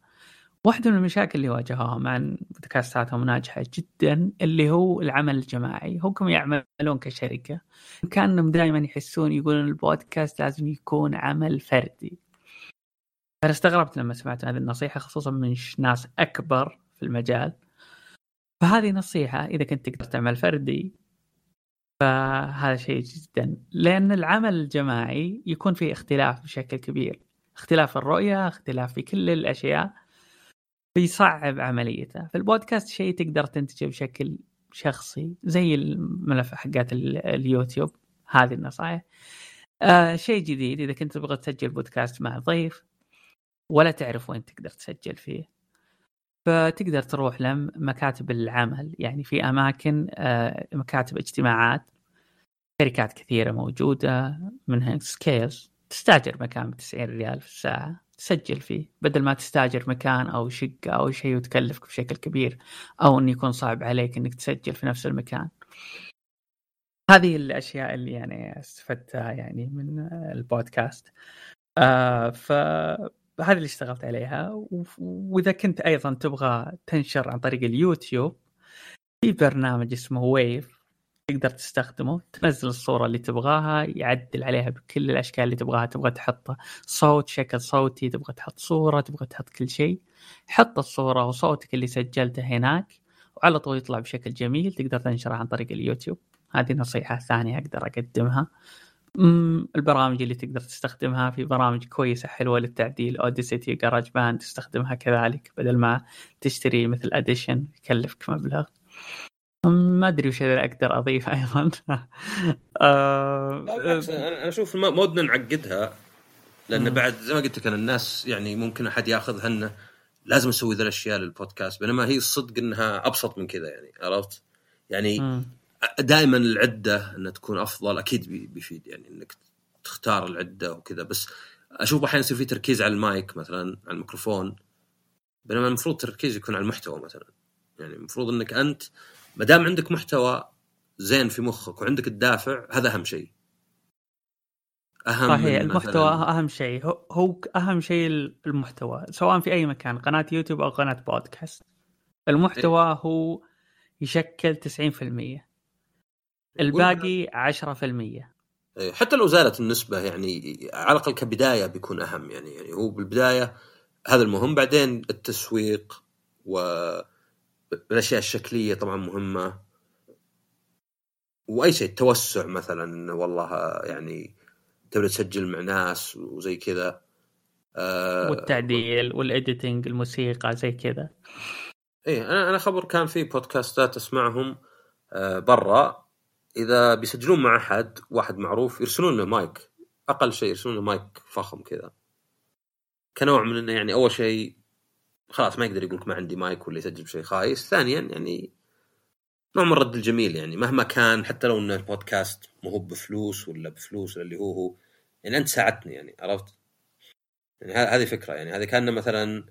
واحدة من المشاكل اللي واجهوها مع بودكاستاتهم ناجحة جدا اللي هو العمل الجماعي. هم يعملون كشركة. كأنهم دائما يحسون يقولون البودكاست لازم يكون عمل فردي. فأنا استغربت لما سمعت هذه النصيحة خصوصا من ناس أكبر في المجال. فهذه نصيحة إذا كنت تقدر تعمل فردي فهذا شيء جدا. لأن العمل الجماعي يكون فيه اختلاف بشكل كبير. اختلاف الرؤية اختلاف في كل الأشياء. بيصعب عمليته. فالبودكاست شيء تقدر تنتجه بشكل شخصي زي الملف حقات اليوتيوب. هذه النصائح. آه شيء جديد إذا كنت تبغى تسجل بودكاست مع ضيف ولا تعرف وين تقدر تسجل فيه فتقدر تروح لمكاتب العمل. يعني في أماكن مكاتب اجتماعات شركات كثيرة موجودة منها Skills تستأجر مكان ب 90 ريال في الساعة. تسجل فيه بدل ما تستاجر مكان أو شقة أو شيء وتكلفك بشكل كبير أو إنه يكون صعب عليك إنك تسجل في نفس المكان. هذه الأشياء اللي يعني استفدتها يعني من البودكاست. آه فهذه اللي اشتغلت عليها. وإذا كنت أيضا تبغى تنشر عن طريق اليوتيوب في برنامج اسمه Wave تقدر تستخدمه تنزل الصورة اللي تبغاها يعدل عليها بكل الأشكال اللي تبغاها. تبغى تحط صوت شكل صوتي تبغى تحط صورة تبغى تحط كل شيء. حط الصورة وصوتك اللي سجلته هناك وعلى طول يطلع بشكل جميل. تقدر تنشره عن طريق اليوتيوب. هذه نصيحة ثانية أقدر أقدمها. البرامج اللي تقدر تستخدمها في برامج كويسة حلوة للتعديل. Audacity GarageBand تستخدمها كذلك بدل ما تشتري مثل Audition يكلفك مبلغ. ما أدري وش اللي أقدر أضيف أيضا. آه أنا أشوف ما ودنا نعقدها لأن بعد زي ما قلت لك أنا الناس يعني ممكن أحد ياخذها انه لازم أسوي ذا الأشياء للبودكاست بينما هي الصدق إنها أبسط من كذا يعني عرفت؟ يعني دائما العدة إنها تكون أفضل أكيد بيفيد يعني إنك تختار العدة وكذا بس أشوف أحيانا يصير في تركيز على المايك مثلا على الميكروفون بينما المفروض التركيز يكون على المحتوى مثلا. يعني المفروض إنك أنت ما دام عندك محتوى زين في مخك وعندك الدافع هذا أهم شيء. أهم صحيح المحتوى أهم شيء. هو أهم شيء المحتوى سواء في أي مكان قناة يوتيوب أو قناة بودكاست. المحتوى إيه؟ هو يشكل 90% الباقي 10% إيه، حتى لو زالت النسبة يعني على الأقل كبداية بيكون أهم. يعني يعني هو بالبداية هذا المهم بعدين التسويق والأشياء الشكلية طبعا مهمة. وأي شيء التوسع مثلا والله يعني تبدأ تسجل مع ناس وزي كذا. آه والتعديل والإديتنج الموسيقى زي كذا. إيه أنا أنا خبر كان في بودكاستات أسمعهم آه برا. إذا بيسجلون مع أحد واحد معروف يرسلون له مايك. أقل شيء يرسلون له مايك فخم كذا. كنوع من إنه يعني أول شيء خلاص ما يقدر يقول ما عندي مايك ولا يسجل بشيء خايس. ثانيا يعني نوع من الرد الجميل يعني. مهما كان حتى لو إن البودكاست مو هو بفلوس ولا بفلوس ولا اللي هو هو يعني أنت ساعدتني يعني عرفت؟ يعني هذه فكرة يعني. هذه كان مثلا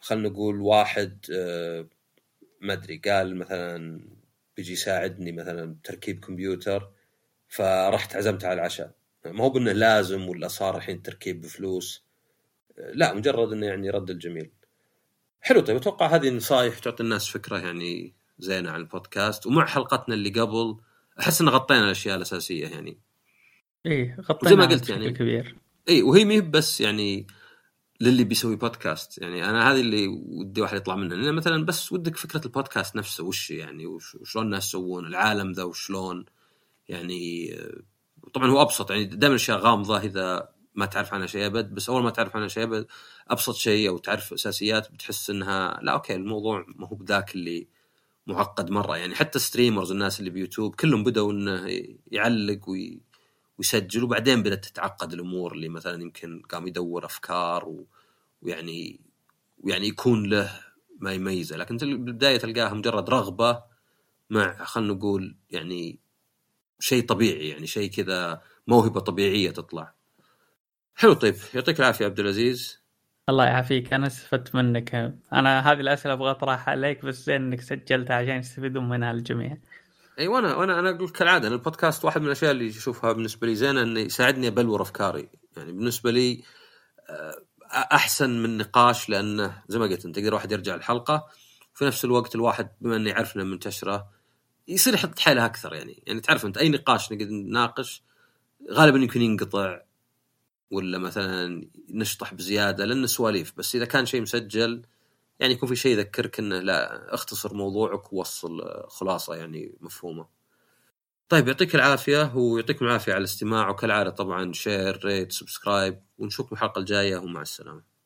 خلينا نقول واحد آه، ما أدري قال مثلا بيجي يساعدني مثلا بتركيب كمبيوتر فرحت عزمته على العشاء. ما هو بإنه لازم ولا صار الحين تركيب بفلوس. لا مجرد إنه يعني رد الجميل. حلو طيب أتوقع هذه نصائح تعطي الناس فكرة يعني زينة عن البودكاست ومع حلقتنا اللي قبل أحس إن غطينا الأشياء الأساسية يعني. إيه غطينا زي ما قلت يعني كبير. إي وهي مي بس يعني للي بيسوي بودكاست يعني أنا هذه اللي ودي واحد يطلع منها لأن مثلا بس ودك فكرة البودكاست نفسه وش يعني وشلون الناس يسوون العالم ذا وشلون يعني طبعا هو أبسط يعني دائما أشياء غامضة إذا ما تعرف عنها شيء أبد بس أول ما تعرف عنها شيء أبد أبسط شيء أو تعرف أساسيات بتحس إنها لا okay الموضوع ما هو بذاك اللي معقد مرة. يعني حتى streamers الناس اللي بيوتيوب كلهم بدأوا إنه يعلق وي ويسجل وبعدين بدأت تتعقد الأمور اللي مثلا يمكن قام يدور أفكار و... ويعني ويعني يكون له ما يميزه. لكن بالبدايه تلقاها مجرد رغبة مع خلينا نقول يعني شيء طبيعي يعني شيء كذا موهبة طبيعية تطلع. حلو طيب. يعطيك العافية عبد العزيز. الله يعافيك أنا استفدت منك. أنا هذه الأسئلة أبغى اطرحها عليك بس زين إنك سجلتها عشان يستفيدون منها الجميع. إي وأنا وأنا أنا أقول كالعادة البودكاست واحد من الأشياء اللي اشوفها بالنسبة لي زينة إنه يساعدني أبلور أفكاري. يعني بالنسبة لي آه، أحسن من نقاش لأنه زي ما قلت أنت تقدر واحد يرجع الحلقة في نفس الوقت الواحد بما إنه يعرف إنه منتشرة يصير يحط حيله أكثر يعني. يعني تعرف أنت أي نقاش نقدر نناقش غالبا يمكن ينقطع. ولا مثلا نشطح بزيادة لأنه سواليف بس إذا كان شيء مسجل يعني يكون في شيء يذكرك إنه لا اختصر موضوعك ووصل خلاصة يعني مفهومة. طيب يعطيك العافية ويعطيكم العافية على الاستماع وكالعاده طبعا share rate subscribe ونشوفكم الحلقة الجاية ومع السلامة.